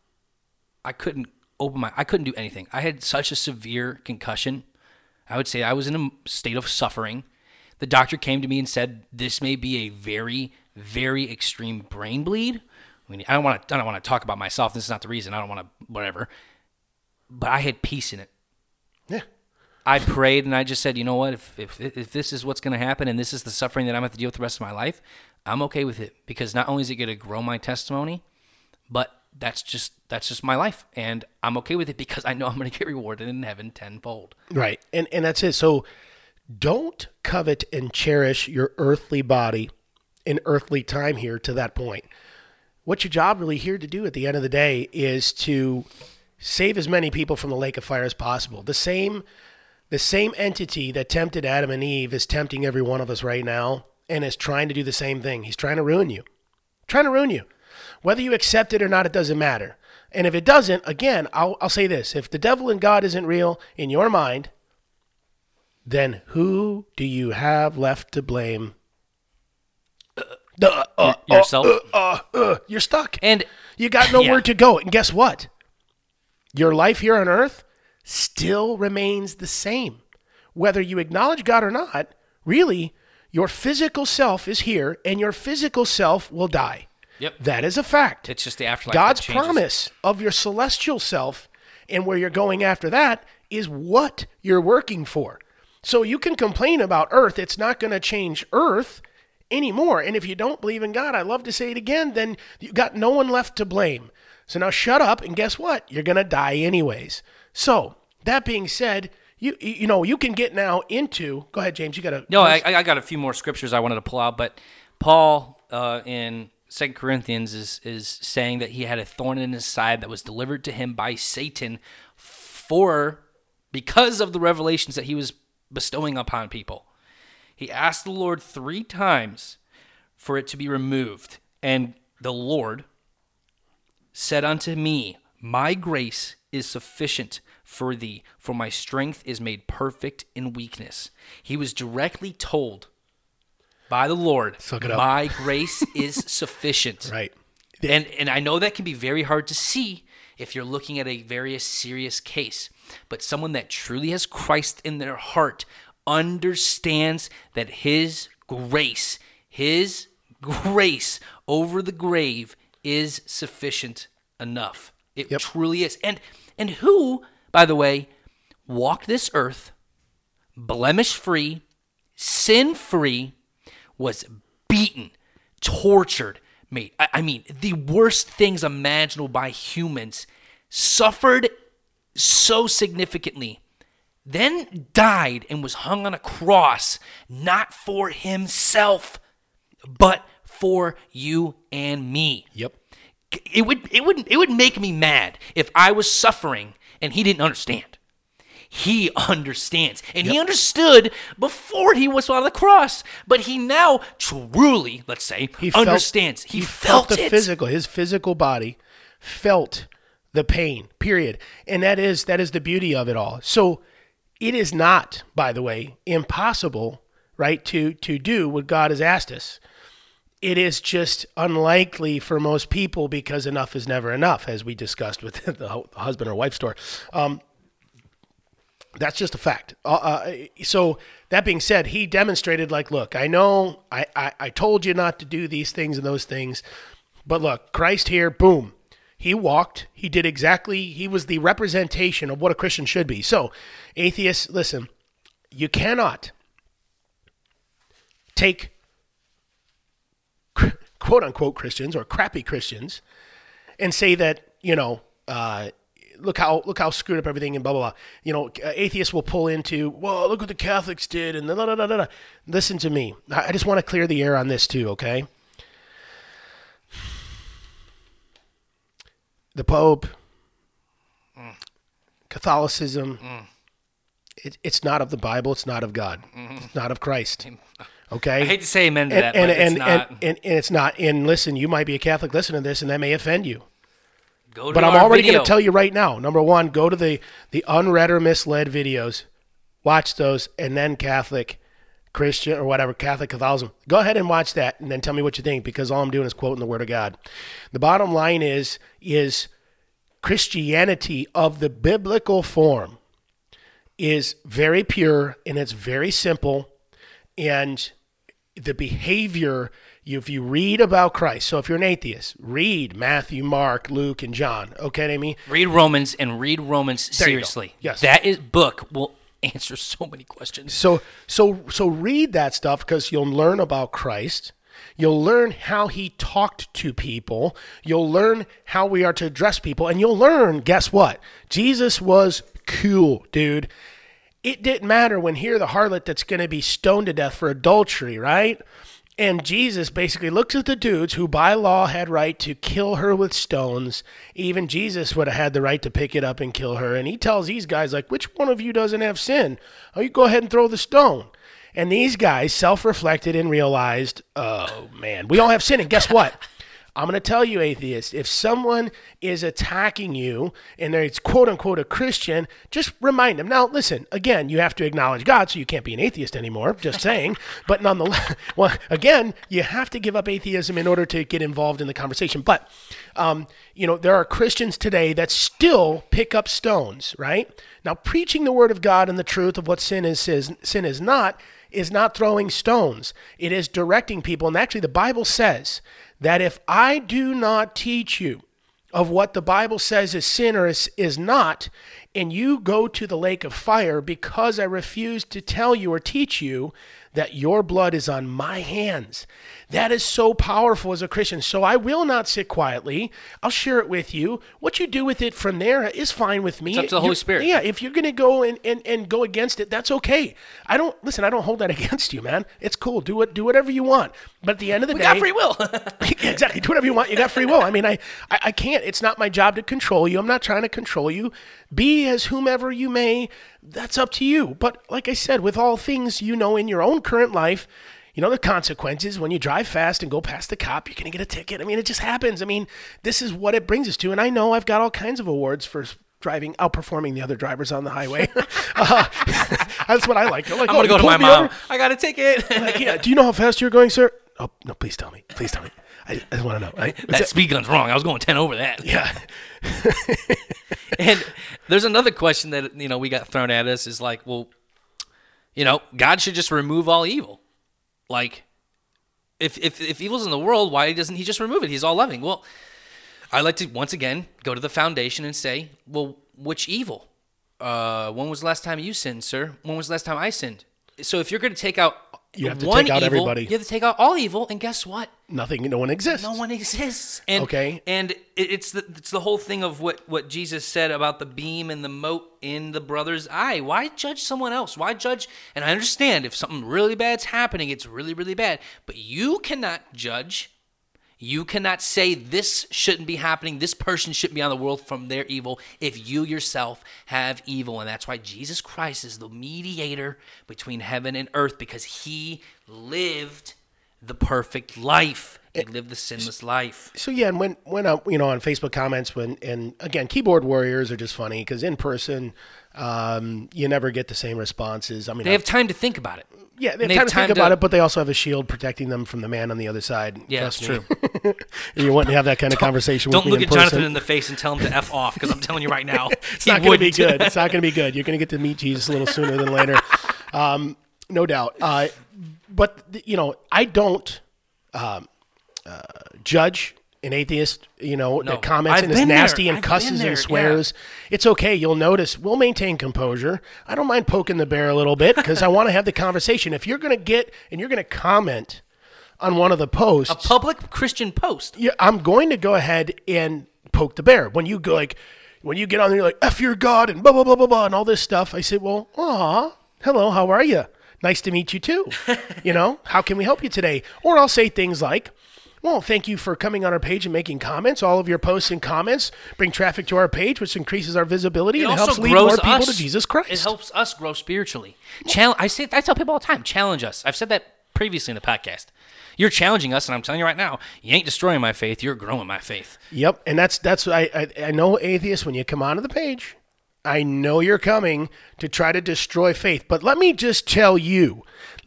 S1: I couldn't open my. I couldn't do anything. I had such a severe concussion. I would say I was in a state of suffering. The doctor came to me and said this may be a very, very extreme brain bleed. I mean, I don't want to. I don't want to talk about myself. This is not the reason. I don't want to. Whatever. But I had peace in it. I prayed and I just said, you know what? If if, if this is what's going to happen and this is the suffering that I'm going to have to deal with the rest of my life, I'm okay with it because not only is it going to grow my testimony, but that's just that's just my life, and I'm okay with it because I know I'm going [laughs] to get rewarded in heaven tenfold.
S2: Right. And and that's it. So don't covet and cherish your earthly body in earthly time here to that point. What your job really here to do at the end of the day is to save as many people from the lake of fire as possible. The same the same entity that tempted Adam and Eve is tempting every one of us right now and is trying to do the same thing. He's trying to ruin you. Trying to ruin you. Whether you accept it or not, it doesn't matter. And if it doesn't, again, I'll, I'll say this if the devil and God isn't real in your mind, then who do you have left to blame? Uh, uh,
S1: Yourself.
S2: Uh, uh, uh, you're stuck.
S1: And
S2: You got nowhere
S1: Yeah.
S2: to go. And guess what? Your life here on earth still remains the same. Whether you acknowledge God or not, really, your physical self is here and your physical self will die.
S1: Yep.
S2: That is a fact.
S1: it's just the afterlife.
S2: God's promise of your celestial self and where you're going after that is what you're working for. So you can complain about earth, it's not going to change earth anymore. And if you don't believe in God, I love to say it again, then you've got no one left to blame. So now shut up and guess what? You're going to die anyways. So, that being said, you you know, you can get now into Go ahead, James, you got to
S1: No, I, I got a few more scriptures I wanted to pull out, but Paul uh, in Second Corinthians is is saying that he had a thorn in his side that was delivered to him by Satan for because of the revelations that he was bestowing upon people. He asked the Lord three times for it to be removed, and the Lord said unto me, My grace is sufficient for thee, for my strength is made perfect in weakness. He was directly told by the Lord,
S2: Suck it up.
S1: My grace is [laughs] sufficient.
S2: Right.
S1: And and I know that can be very hard to see if you're looking at a very serious case. But someone that truly has Christ in their heart understands that his grace, his grace over the grave is sufficient enough. It
S2: Yep.
S1: truly is. And and who, by the way, walked this earth blemish free, sin free, was beaten, tortured, made, I, I mean, the worst things imaginable by humans, suffered so significantly, then died and was hung on a cross, not for himself, but for you and me
S2: Yep.
S1: it would it would it would make me mad if I was suffering and he didn't understand. He [laughs] understands, and he understood before he was on the cross, but he now truly, let's say,
S2: He felt-
S1: understands. he, felt,
S2: the
S1: it.
S2: physical his physical body felt the pain period and that is that is the beauty of it all so it is not by the way impossible right to to do what god has asked us it is just unlikely for most people because enough is never enough as we discussed with [laughs] the husband or wife store um, that's just a fact. Uh, uh, so that being said, he demonstrated like, look, I know I, I, I told you not to do these things and those things, but look, Christ here, boom, he walked. He did exactly. He was the representation of what a Christian should be. So, atheists, listen, you cannot take quote unquote Christians or crappy Christians and say that you know uh, look how look how screwed up everything and blah blah blah. You know, atheists will pull into well, look what the Catholics did and da da da da. da. Listen to me. I I just want to clear the air on this too. Okay. The Pope, Catholicism. It, it's not of the Bible. It's not of God. It's not of Christ. [laughs] Okay.
S1: I hate to say amen to
S2: and,
S1: that,
S2: and,
S1: but
S2: and,
S1: it's not.
S2: and, and, and it's not. And listen, you might be a Catholic listening to this, and that may offend you.
S1: Go to
S2: But I'm already going to tell you right now. Number one, go to the the unread or misled videos, watch those, and then Catholic, Christian, or whatever Catholic Catholicism. Go ahead and watch that, and then tell me what you think. Because all I'm doing is quoting the Word of God. The bottom line is is Christianity of the biblical form is very pure and it's very simple, and the behavior you, if you read about Christ. So if you're an atheist, read Matthew, Mark, Luke, and John. Okay, I mean.
S1: Read Romans and read Romans
S2: There
S1: seriously.
S2: Yes.
S1: That is book will answer so many questions.
S2: So so so read that stuff because you'll learn about Christ. You'll learn how he talked to people. You'll learn how we are to address people. And you'll learn, guess what? Jesus was cool, dude. It didn't matter when here the harlot that's going to be stoned to death for adultery, right? And Jesus basically looks at the dudes who by law had right to kill her with stones. Even Jesus would have had the right to pick it up and kill her. And he tells these guys, like, which one of you doesn't have sin? Oh, you go ahead and throw the stone. And these guys self reflected and realized, oh man, we all have sin. And guess what? I'm going to tell you, atheist, if someone is attacking you and they're quote unquote a Christian, just remind them. Now, listen, again, you have to acknowledge God, so you can't be an atheist anymore, just saying. [laughs] but nonetheless, [laughs] well, again, you have to give up atheism in order to get involved in the conversation. But, um, you know, there are Christians today that still pick up stones, right? Now, preaching the word of God and the truth of what sin is, is sin is not is not throwing stones. It is directing people. And actually, the Bible says that if I do not teach you of what the Bible says is sin or is, is not, and you go to the lake of fire because I refuse to tell you or teach you, that your blood is on my hands. That is so powerful as a Christian. So I will not sit quietly. I'll share it with you. What you do with it from there is fine with me.
S1: It's up to the Holy
S2: You're-
S1: Spirit.
S2: Yeah, if you're going to go and, and, and go against it, that's okay. I don't listen. I don't hold that [laughs] against you, man. It's cool. Do it. Do whatever you want. But at the end of the
S1: We
S2: day,
S1: got free will. [laughs] [laughs]
S2: exactly. Do whatever you want. You got free will. I mean, I, I, I can't. It's not my job to control you. I'm not trying to control you. Be as whomever you may. That's up to you. But like I said, with all things you know in your own current life, you know the consequences when you drive fast and go past the cop, you're going to get a ticket. I mean, it just happens. I mean, this is what it brings us to. And I know I've got all kinds of awards for driving, outperforming the other drivers on the highway. [laughs] [laughs] uh, [laughs] that's what I like. They're like,
S1: I'm
S2: "Oh,
S1: gonna go to my mom.
S2: over?"
S1: I got a ticket.
S2: Like, yeah. Do you know how fast you're going, sir? Oh no! Please tell me. Please tell me. I, I just want to know. I,
S1: that speed gun's wrong. I was going 10 over that.
S2: yeah.
S1: And there's another question that you know we got thrown at us is like, well, you know, God should just remove all evil. Like, if if if evil's in the world, why doesn't He just remove it? He's all loving. Well, I like to once again go to the foundation and say, well, which evil? Uh, when was the last time you sinned, sir? When was the last time I sinned? So if you're going to take out
S2: You have to take out
S1: evil,
S2: everybody.
S1: you have to take out all evil, and guess what?
S2: Nothing. No one exists.
S1: No one exists. And,
S2: Okay.
S1: And it's the it's the whole thing of what what Jesus said about the beam and the mote in the brother's eye. Why judge someone else? Why judge? And I understand if something really bad's happening, it's really really bad. But you cannot judge. You cannot say this shouldn't be happening. This person shouldn't be on the world from their evil if you yourself have evil. And that's why Jesus Christ is the mediator between heaven and earth because he lived the perfect life. He lived the sinless life.
S2: So yeah, and when when uh, you know on Facebook comments when and again keyboard warriors are just funny because in person um, you never get the same responses. I mean,
S1: They have time to think about it.
S2: yeah, they have
S1: they
S2: time
S1: have
S2: to
S1: time
S2: think about it, but they also have a shield protecting them from the man on the other side.
S1: Yeah, that's true. [laughs]
S2: you want to have that kind of conversation
S1: Don't
S2: with
S1: look
S2: me
S1: at
S2: person.
S1: Jonathan in the face and tell him to f off because I'm telling you right now, [laughs]
S2: it's not going to be good. It's not going to be [laughs] good. You're going to get to meet Jesus a little sooner than later, um, no doubt. Uh, but you know, I don't um, uh, judge an atheist. You know,
S1: No.
S2: that comments
S1: I've
S2: and is
S1: been there.
S2: nasty and
S1: I've
S2: cusses and swears. It's okay. You'll notice we'll maintain composure. I don't mind poking the bear a little bit because I want to have the conversation. If you're going to get and you're going to comment on one of the posts,
S1: A public Christian post.
S2: yeah, I'm going to go ahead and poke the bear. When you go like, when you get on there, you're like, F your God and blah, blah, blah, blah, blah, and all this stuff. I say, well, aw, hello, how are you? Nice to meet you too. [laughs] you know, how can we help you today? Or I'll say things like, well, thank you for coming on our page and making comments. All of your posts and comments bring traffic to our page, which increases our visibility
S1: It
S2: and helps lead more people
S1: us.
S2: to Jesus Christ.
S1: It helps us grow spiritually. I say. I tell people all the time. Challenge us. I've said that previously in the podcast. You're challenging us, and I'm telling you right now, you ain't destroying my faith. You're growing my faith.
S2: Yep, and that's that's I I, I know atheists when you come onto the page, I know you're coming to try to destroy faith. But let me just tell you,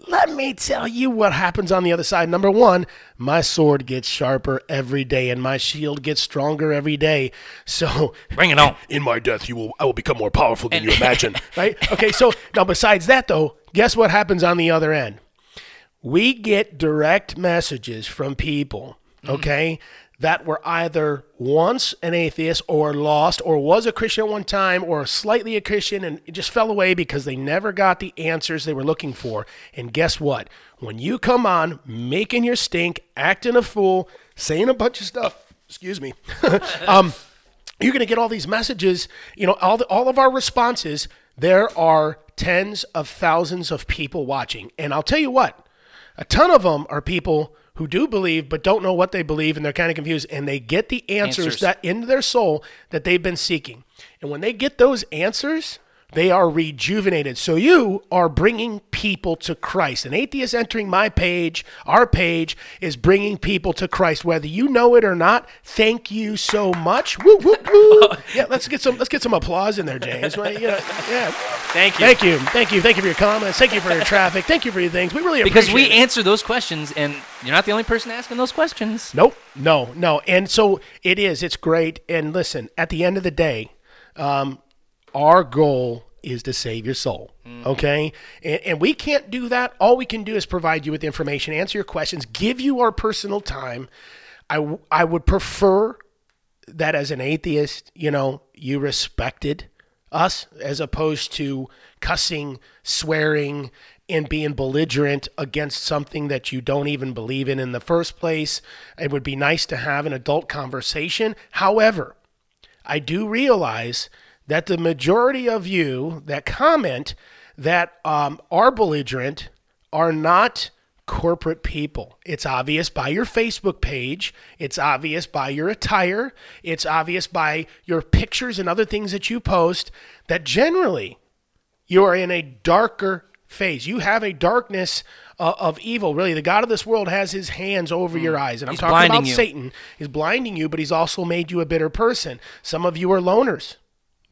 S2: let me tell you what happens on the other side. Number one, my sword gets sharper every day, and my shield gets stronger every day. So
S1: Bring it on. [laughs]
S2: in my death, you will I will become more powerful than you imagine. [laughs] right? Okay. So now, besides that, though, guess what happens on the other end? We get direct messages from people. Mm-hmm. Okay. That were either once an atheist or lost or was a Christian at one time or slightly a Christian and just fell away because they never got the answers they were looking for. And guess what? When you come on making your stink, acting a fool, saying a bunch of stuff, excuse me, [laughs] um, you're going to get all these messages, you know, all, the, all of our responses. There are tens of thousands of people watching. And I'll tell you what, a ton of them are people who do believe but don't know what they believe and they're kind of confused and they get the answers,
S1: Answers.
S2: that into their soul that they've been seeking. And when they get those answers, they are rejuvenated. So you are bringing people to Christ. An atheist entering my page, our page, is bringing people to Christ, whether you know it or not. Thank you so much. Woo, woo, woo. [laughs] Yeah, let's get some let's get some applause in there, James. Well, you know, yeah.
S1: Thank you.
S2: Thank you, thank you, thank you for your comments. Thank you for your traffic. Thank you for your things. We really appreciate
S1: Because we
S2: it.
S1: answer those questions, and you're not the only person asking those questions.
S2: Nope, no, no. And so it is. It's great. And listen, at the end of the day, um, our goal is to save your soul. Mm-hmm. Okay, and, and we can't do that. All we can do is provide you with information, answer your questions, give you our personal time. I, w- I would prefer that as an atheist, you know, you respected us as opposed to cussing, swearing, and being belligerent against something that you don't even believe in in the first place. It would be nice to have an adult conversation. However, I do realize that the majority of you that comment that um, are belligerent are not corporate people. It's obvious by your Facebook page. It's obvious by your attire. It's obvious by your pictures and other things that you post that generally you are in a darker phase. You have a darkness uh, of evil. Really, the God of this world has his hands over your eyes. And I'm
S1: He's
S2: talking about
S1: you.
S2: Satan. He's blinding you, but he's also made you a bitter person. Some of you are loners.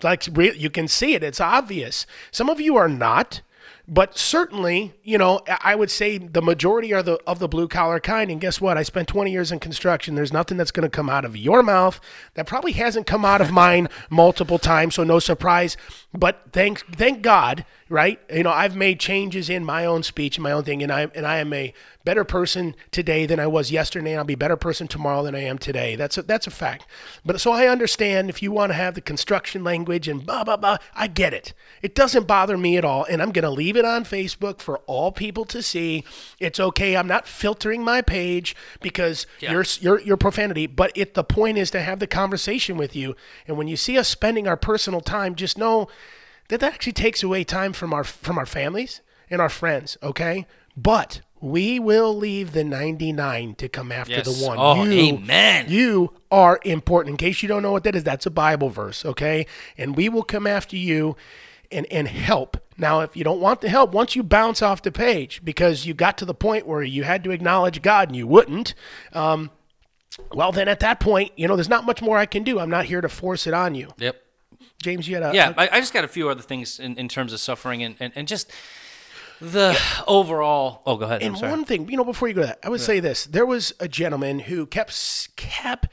S2: Like re- you can see it, it's obvious. Some of you are not, but certainly, you know, I I would say the majority are the of the blue collar kind. And guess what? I spent 20 years in construction. There's nothing that's going to come out of your mouth that probably hasn't come out of mine [laughs] multiple times. So no surprise. But thank thank God, right? You know, I've made changes in my own speech and my own thing, and I and I am a better person today than I was yesterday. And I'll be a better person tomorrow than I am today. That's a, that's a fact. But so I understand if you want to have the construction language and blah blah blah, I get it. It doesn't bother me at all, and I'm going to leave it on Facebook for all people to see. It's okay. I'm not filtering my page because
S1: Yeah.
S2: your your your profanity. But it the point is to have the conversation with you. And when you see us spending our personal time, just know that that actually takes away time from our from our families and our friends. Okay, but we will leave the 99 to come after
S1: Yes.
S2: the one.
S1: Oh,
S2: you,
S1: amen.
S2: You are important. In case you don't know what that is, that's a Bible verse. Okay, and we will come after you and and help. Now, if you don't want the help, once you bounce off the page because you got to the point where you had to acknowledge God and you wouldn't, um, well, then at that point, you know, there's not much more I can do. I'm not here to force it on you.
S1: Yep.
S2: James, you had a
S1: Yeah, I, I just got a few other things in, in terms of suffering and, and, and just the overall. Oh, go ahead. I'm
S2: And
S1: sorry.
S2: one thing, you know, before you go to that, I would say this: there was a gentleman who kept kept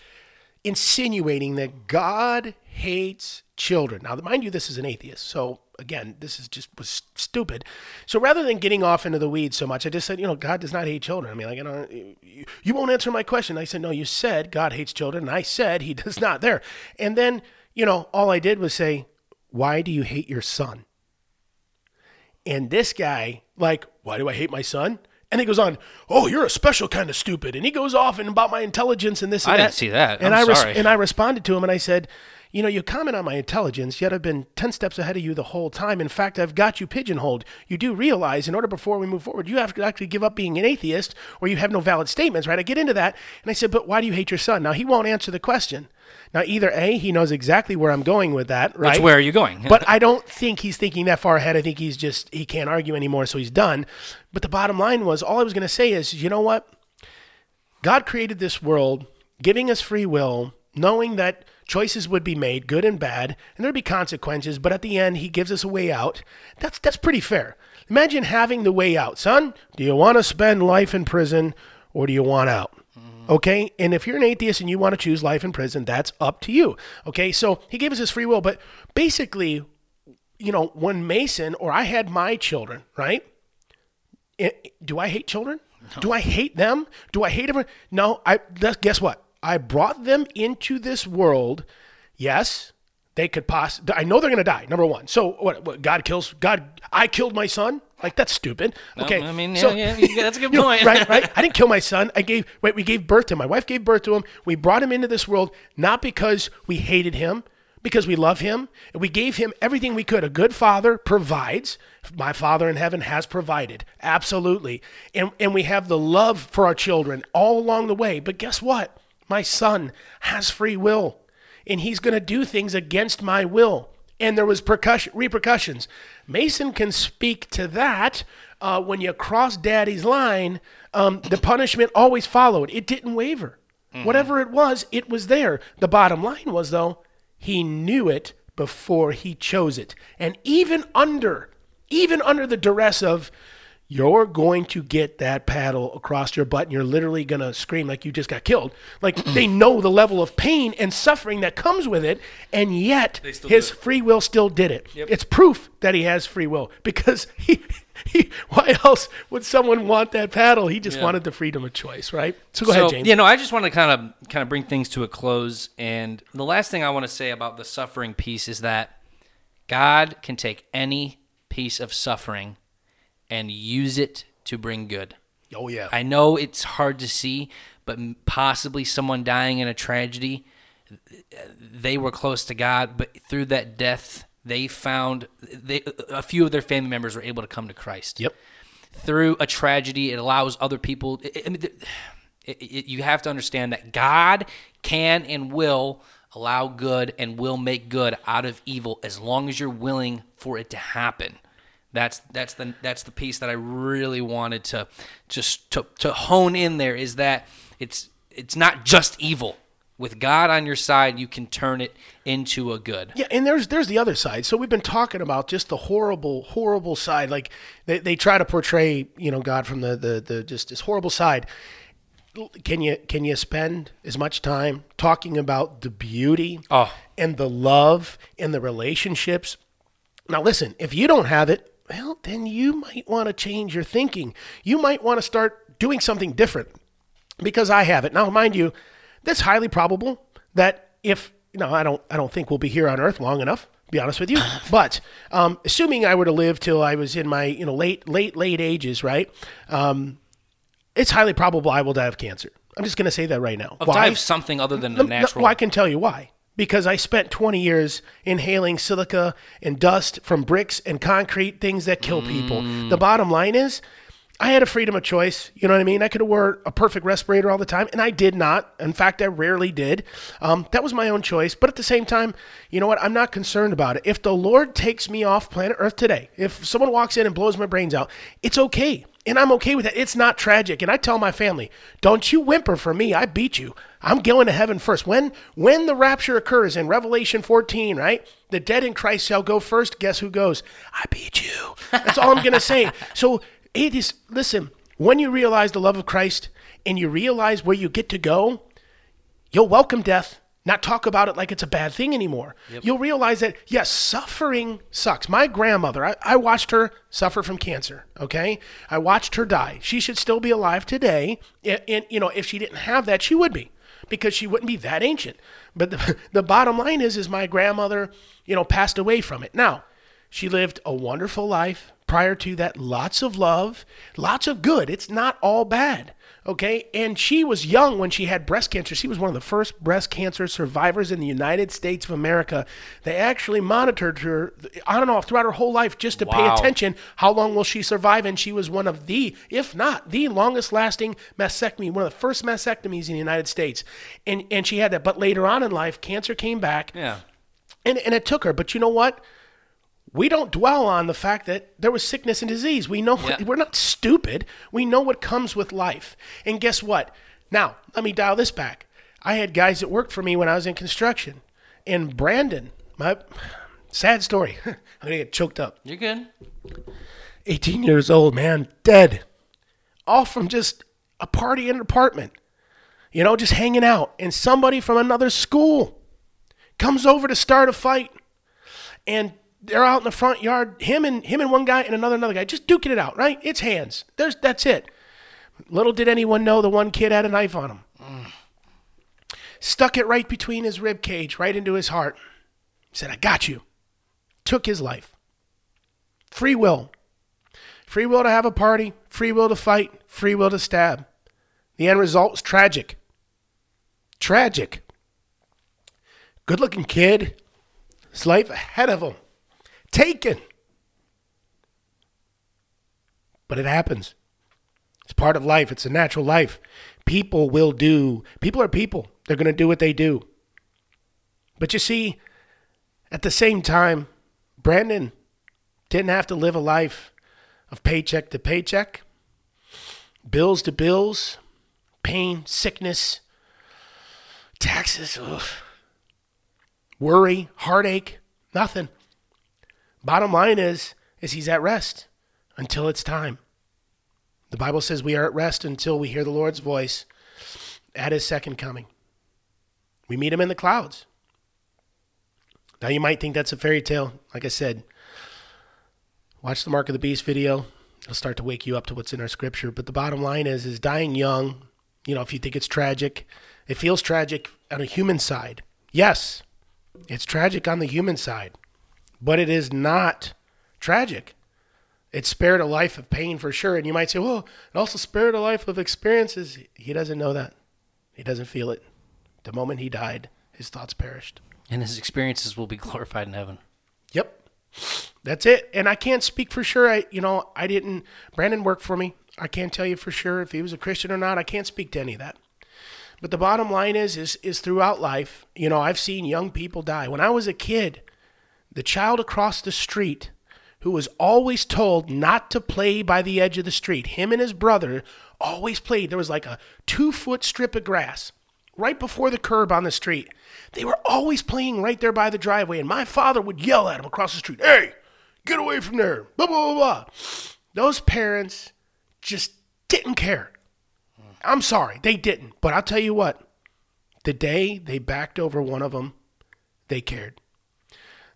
S2: insinuating that God hates children. Now, mind you, this is an atheist, so again, this is just was stupid. So rather than getting off into the weeds so much, I just said, you know, God does not hate children. I mean, like, you know, you, you won't answer my question. I said, no, you said God hates children, and I said He [laughs] does not. There, and then, you know, all I did was say, why do you hate your son? And this guy, like, why do I hate my son? And he goes on, oh, you're a special kind of stupid. And he goes off and about my intelligence and this and
S1: I
S2: that.
S1: didn't see that.
S2: And
S1: I'm
S2: I res-
S1: sorry.
S2: and I responded to him and I said, you know, you comment on my intelligence, yet I've been 10 steps ahead of you the whole time. In fact, I've got you pigeonholed. You do realize, in order before we move forward, you have to actually give up being an atheist or you have no valid statements, right? I get into that. And I said, but why do you hate your son? Now, he won't answer the question. Now, either A, he knows exactly where I'm going with that, right?
S1: Which, where are you going?
S2: but I don't think he's thinking that far ahead. I think he's just he can't argue anymore, so he's done. But the bottom line was all I was going to say is, you know what? God created this world, giving us free will, knowing that choices would be made, good and bad, and there'd be consequences, but at the end he gives us a way out. That's that's pretty fair. Imagine having the way out. Son, do you want to spend life in prison or do you want out? Okay? And if you're an atheist and you want to choose life in prison, that's up to you. Okay? So he gave us his free will, but basically you know, when Mason or I had my children, right? I- do I hate children? Do I hate them? Do I hate everyone? No. I guess what? I brought them into this world. Yes, they could possibly. I know they're going to die. Number one. So what, what? God kills. God. I killed my son. Like that's stupid. Okay.
S1: I mean,
S2: so-
S1: yeah, [laughs] yeah, that's a good
S2: you know,
S1: point.
S2: right, right. [laughs] I didn't kill my son. I gave. Wait, we gave birth to him. My wife gave birth to him. We brought him into this world not because we hated him, because we love him, and we gave him everything we could. A good father provides. My Father in heaven has provided absolutely, and and we have the love for our children all along the way. But guess what? My son has free will, and he's going to do things against my will and there was percussion repercussions. Mason can speak to that. Uh, when you cross Daddy's line, um, the punishment always followed. It didn't waver. Whatever it was, it was there. The bottom line was though, he knew it before he chose it, and even under, even under the duress of. You're going to get that paddle across your butt and you're literally going to scream like you just got killed. Like [clears throat] they know the level of pain and suffering that comes with it, and yet his free will still did it. It's proof that he has free will because [laughs] he, he why else would someone want that paddle? He just
S1: Yeah.
S2: wanted the freedom of choice, right? So go
S1: so,
S2: ahead, James.
S1: You know, I just want to kind of kind of bring things to a close, and the last thing I want to say about the suffering piece is that God can take any piece of suffering and use it to bring good.
S2: Oh yeah.
S1: I know it's hard to see, but possibly someone dying in a tragedy, they were close to God, but through that death, they found they, a few of their family members were able to come to Christ
S2: yep.
S1: through a tragedy it allows other people I- mean, you have to understand that god can and will allow good and will make good out of evil as long as you're willing for it to happen that's that's the that's the piece that i really wanted to just to, to hone in there is that it's it's not just evil with god on your side you can turn it into a good
S2: Yeah, and there's there's the other side. So we've been talking about just the horrible, horrible side. Like they, they try to portray, you know, God from the, the the just this horrible side. Can you can you spend as much time talking about the beauty
S1: Oh.
S2: and the love and the relationships? Now listen, if you don't have it, well, then you might want to change your thinking. You might want to start doing something different because I have it. Now, mind you, that's highly probable that if no, I don't, I don't think we'll be here on Earth long enough. To be honest with you, [laughs] but um, assuming I were to live till I was in my you know late, late, late ages, right? Um, it's highly probable I will die of cancer. I'm just going to say that right now.
S1: Of die of something other than the
S2: No, no,
S1: natural
S2: well, I can tell you why. Because I spent 20 years inhaling silica and dust from bricks and concrete, things that kill people.
S1: Mm.
S2: The bottom line is, I had a freedom of choice. You know what I mean? I could have wore a perfect respirator all the time, and I did not. In fact, I rarely did. Um, that was my own choice. But at the same time, you know what? I'm not concerned about it. If the Lord takes me off planet Earth today, if someone walks in and blows my brains out, it's okay. And I'm okay with that. It's not tragic. And I tell my family, don't you whimper for me. I beat you. I'm going to heaven first. When when the rapture occurs in Revelation 14, right? The dead in Christ shall go first. Guess who goes? I beat you. That's all I'm going to say. [laughs] So it is listen, when you realize the love of Christ and you realize where you get to go, you'll welcome death, not talk about it like it's a bad thing anymore. You'll realize that, yes, suffering sucks. My grandmother, I, I watched her suffer from cancer, okay? I watched her die. She should still be alive today. And, and you know, if she didn't have that, she would be because she wouldn't be that ancient. But the, [laughs] the bottom line is, is my grandmother, you know, passed away from it. Now, she lived a wonderful life. Prior to that, lots of love, lots of good. It's not all bad. Okay. And she was young when she had breast cancer. She was one of the first breast cancer survivors in the United States of America. They actually monitored her on and off throughout her whole life just to pay attention. How long will she survive? And she was one of the, if not the longest lasting mastectomy, one of the first mastectomies in the United States. And, and she had that. But later on in life, cancer came back
S1: yeah
S2: and, and it took her. But you know what? We don't dwell on the fact that there was sickness and disease. We know
S1: Yeah.
S2: we're not stupid. We know what comes with life. And guess what? Now, let me dial this back. I had guys that worked for me when I was in construction. And Brandon, my sad story. [laughs] I'm going to get choked up.
S1: you're good
S2: 18 years old, man, dead. All from just a party in an apartment. You know, just hanging out. And somebody from another school comes over to start a fight. And they're out in the front yard, him and him and one guy and another another guy, just duking it out, right? It's hands. There's that's it. Little did anyone know the one kid had a knife on him. stuck it right between his rib cage, right into his heart. Said, I got you. Took his life. Free will. Free will to have a party, free will to fight, free will to stab. The end result was tragic. Tragic. Good looking kid, his life ahead of him. Taken. But it happens. It's part of life, it's a natural life. People will do, people are people. They're going to do what they do. But you see, at the same time, Brandon didn't have to live a life of paycheck to paycheck, bills to bills, pain, sickness, taxes, ugh, worry, heartache, nothing. Bottom line is, is he's at rest until it's time. The Bible says we are at rest until we hear the Lord's voice at his second coming. We meet him in the clouds. Now you might think that's a fairy tale. Like I said, watch the Mark of the Beast video. It'll start to wake you up to what's in our scripture. But the bottom line is, is dying young. You know, if you think it's tragic, it feels tragic on a human side. Yes, it's tragic on the human side, but it is not tragic it spared a life of pain for sure. And you might say, well, it also spared a life of experiences. He doesn't know that. He doesn't feel it. The moment he died, his thoughts perished.
S1: And his experiences will be glorified in heaven.
S2: Yep. That's it. And I can't speak for sure. I, you know, I didn't, Brandon worked for me. I can't tell you for sure if he was a Christian or not. I can't speak to any of that. But the bottom line is, is, is throughout life, you know, I've seen young people die. When I was a kid, the child across the street who was always told not to play by the edge of the street. Him and his brother always played. There was like a two foot strip of grass right before the curb on the street. They were always playing right there by the driveway, and my father would yell at him across the street, Hey, get away from there. Blah, blah, blah, blah. Those parents just didn't care. I'm sorry, they didn't. But I'll tell you what, the day they backed over one of them, they cared.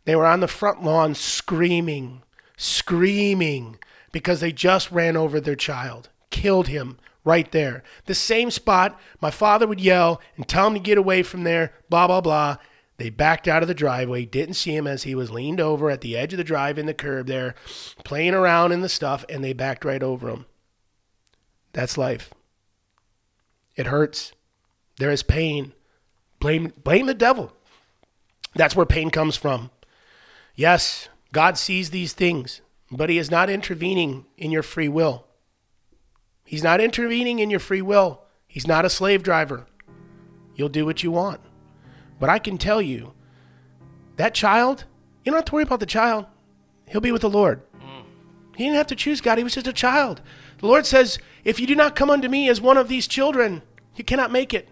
S2: They were on the front lawn screaming, screaming because they just ran over their child, killed him right there. The same spot, my father would yell and tell him to get away from there, blah, blah, blah. They backed out of the driveway, didn't see him as he was leaned over at the edge of the drive in the curb there, playing around in the stuff, and they backed right over him. That's life. It hurts. There is pain. Blame, blame the devil. That's where pain comes from. Yes, God sees these things, but He is not intervening in your free will. He's not intervening in your free will. He's not a slave driver. You'll do what you want. But I can tell you, that child, you don't have to worry about the child. He'll be with the Lord. He didn't have to choose God, he was just a child. The Lord says, If you do not come unto me as one of these children, you cannot make it.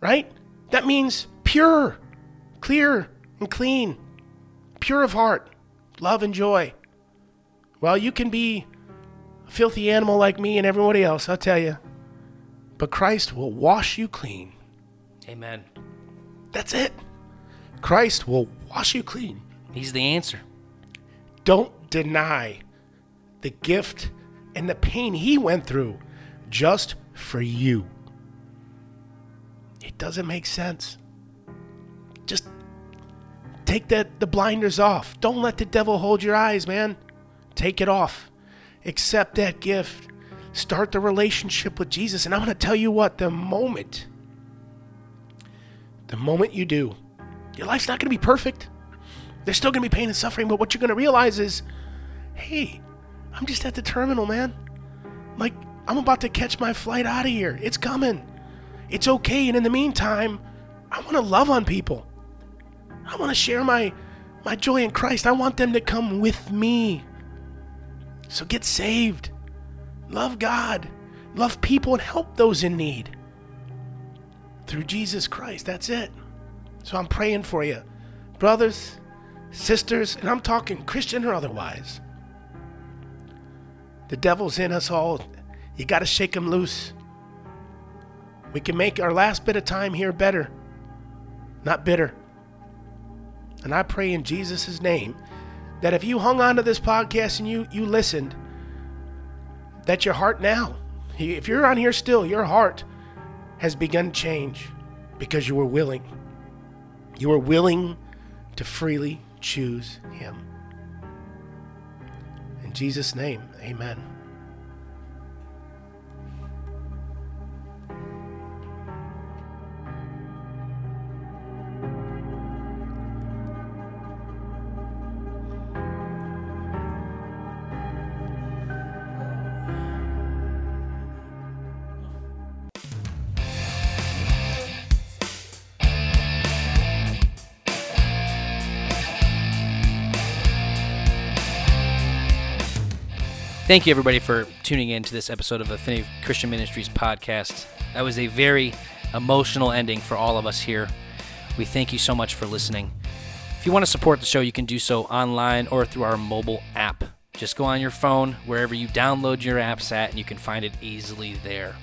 S2: Right? That means pure, clear, and clean, pure of heart love and joy. Well, you can be a filthy animal like me and everybody else, I'll tell you. But Christ will wash you clean.
S1: Amen.
S2: That's it. Christ will wash you clean.
S1: He's the answer.
S2: Don't deny the gift and the pain he went through just for you. It doesn't make sense. Take that the blinders off. Don't let the devil hold your eyes, man. Take it off. Accept that gift. Start the relationship with Jesus. And I'm going to tell you what, the moment the moment you do, your life's not going to be perfect. There's still going to be pain and suffering, but what you're going to realize is, hey, I'm just at the terminal, man. Like, I'm about to catch my flight out of here. It's coming. It's okay. And in the meantime, I want to love on people. I want to share my my joy in Christ. I want them to come with me. So get saved. Love God. Love people and help those in need. Through Jesus Christ. That's it. So I'm praying for you. Brothers, sisters, and I'm talking Christian or otherwise. The devil's in us all. You got to shake him loose. We can make our last bit of time here better, not bitter. And I pray in Jesus' name that if you hung on to this podcast and you, you listened, that your heart now, if you're on here still, your heart has begun to change because you were willing. You were willing to freely choose Him. In Jesus' name, amen.
S1: Thank you, everybody, for tuning in to this episode of Affinity Christian Ministries podcast. That was a very emotional ending for all of us here. We thank you so much for listening. If you want to support the show, you can do so online or through our mobile app. Just go on your phone, wherever you download your apps at, and you can find it easily there.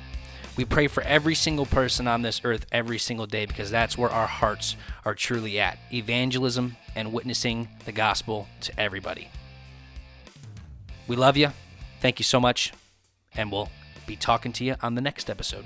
S1: We pray for every single person on this earth every single day because that's where our hearts are truly at evangelism and witnessing the gospel to everybody. We love you. Thank you so much, and we'll be talking to you on the next episode.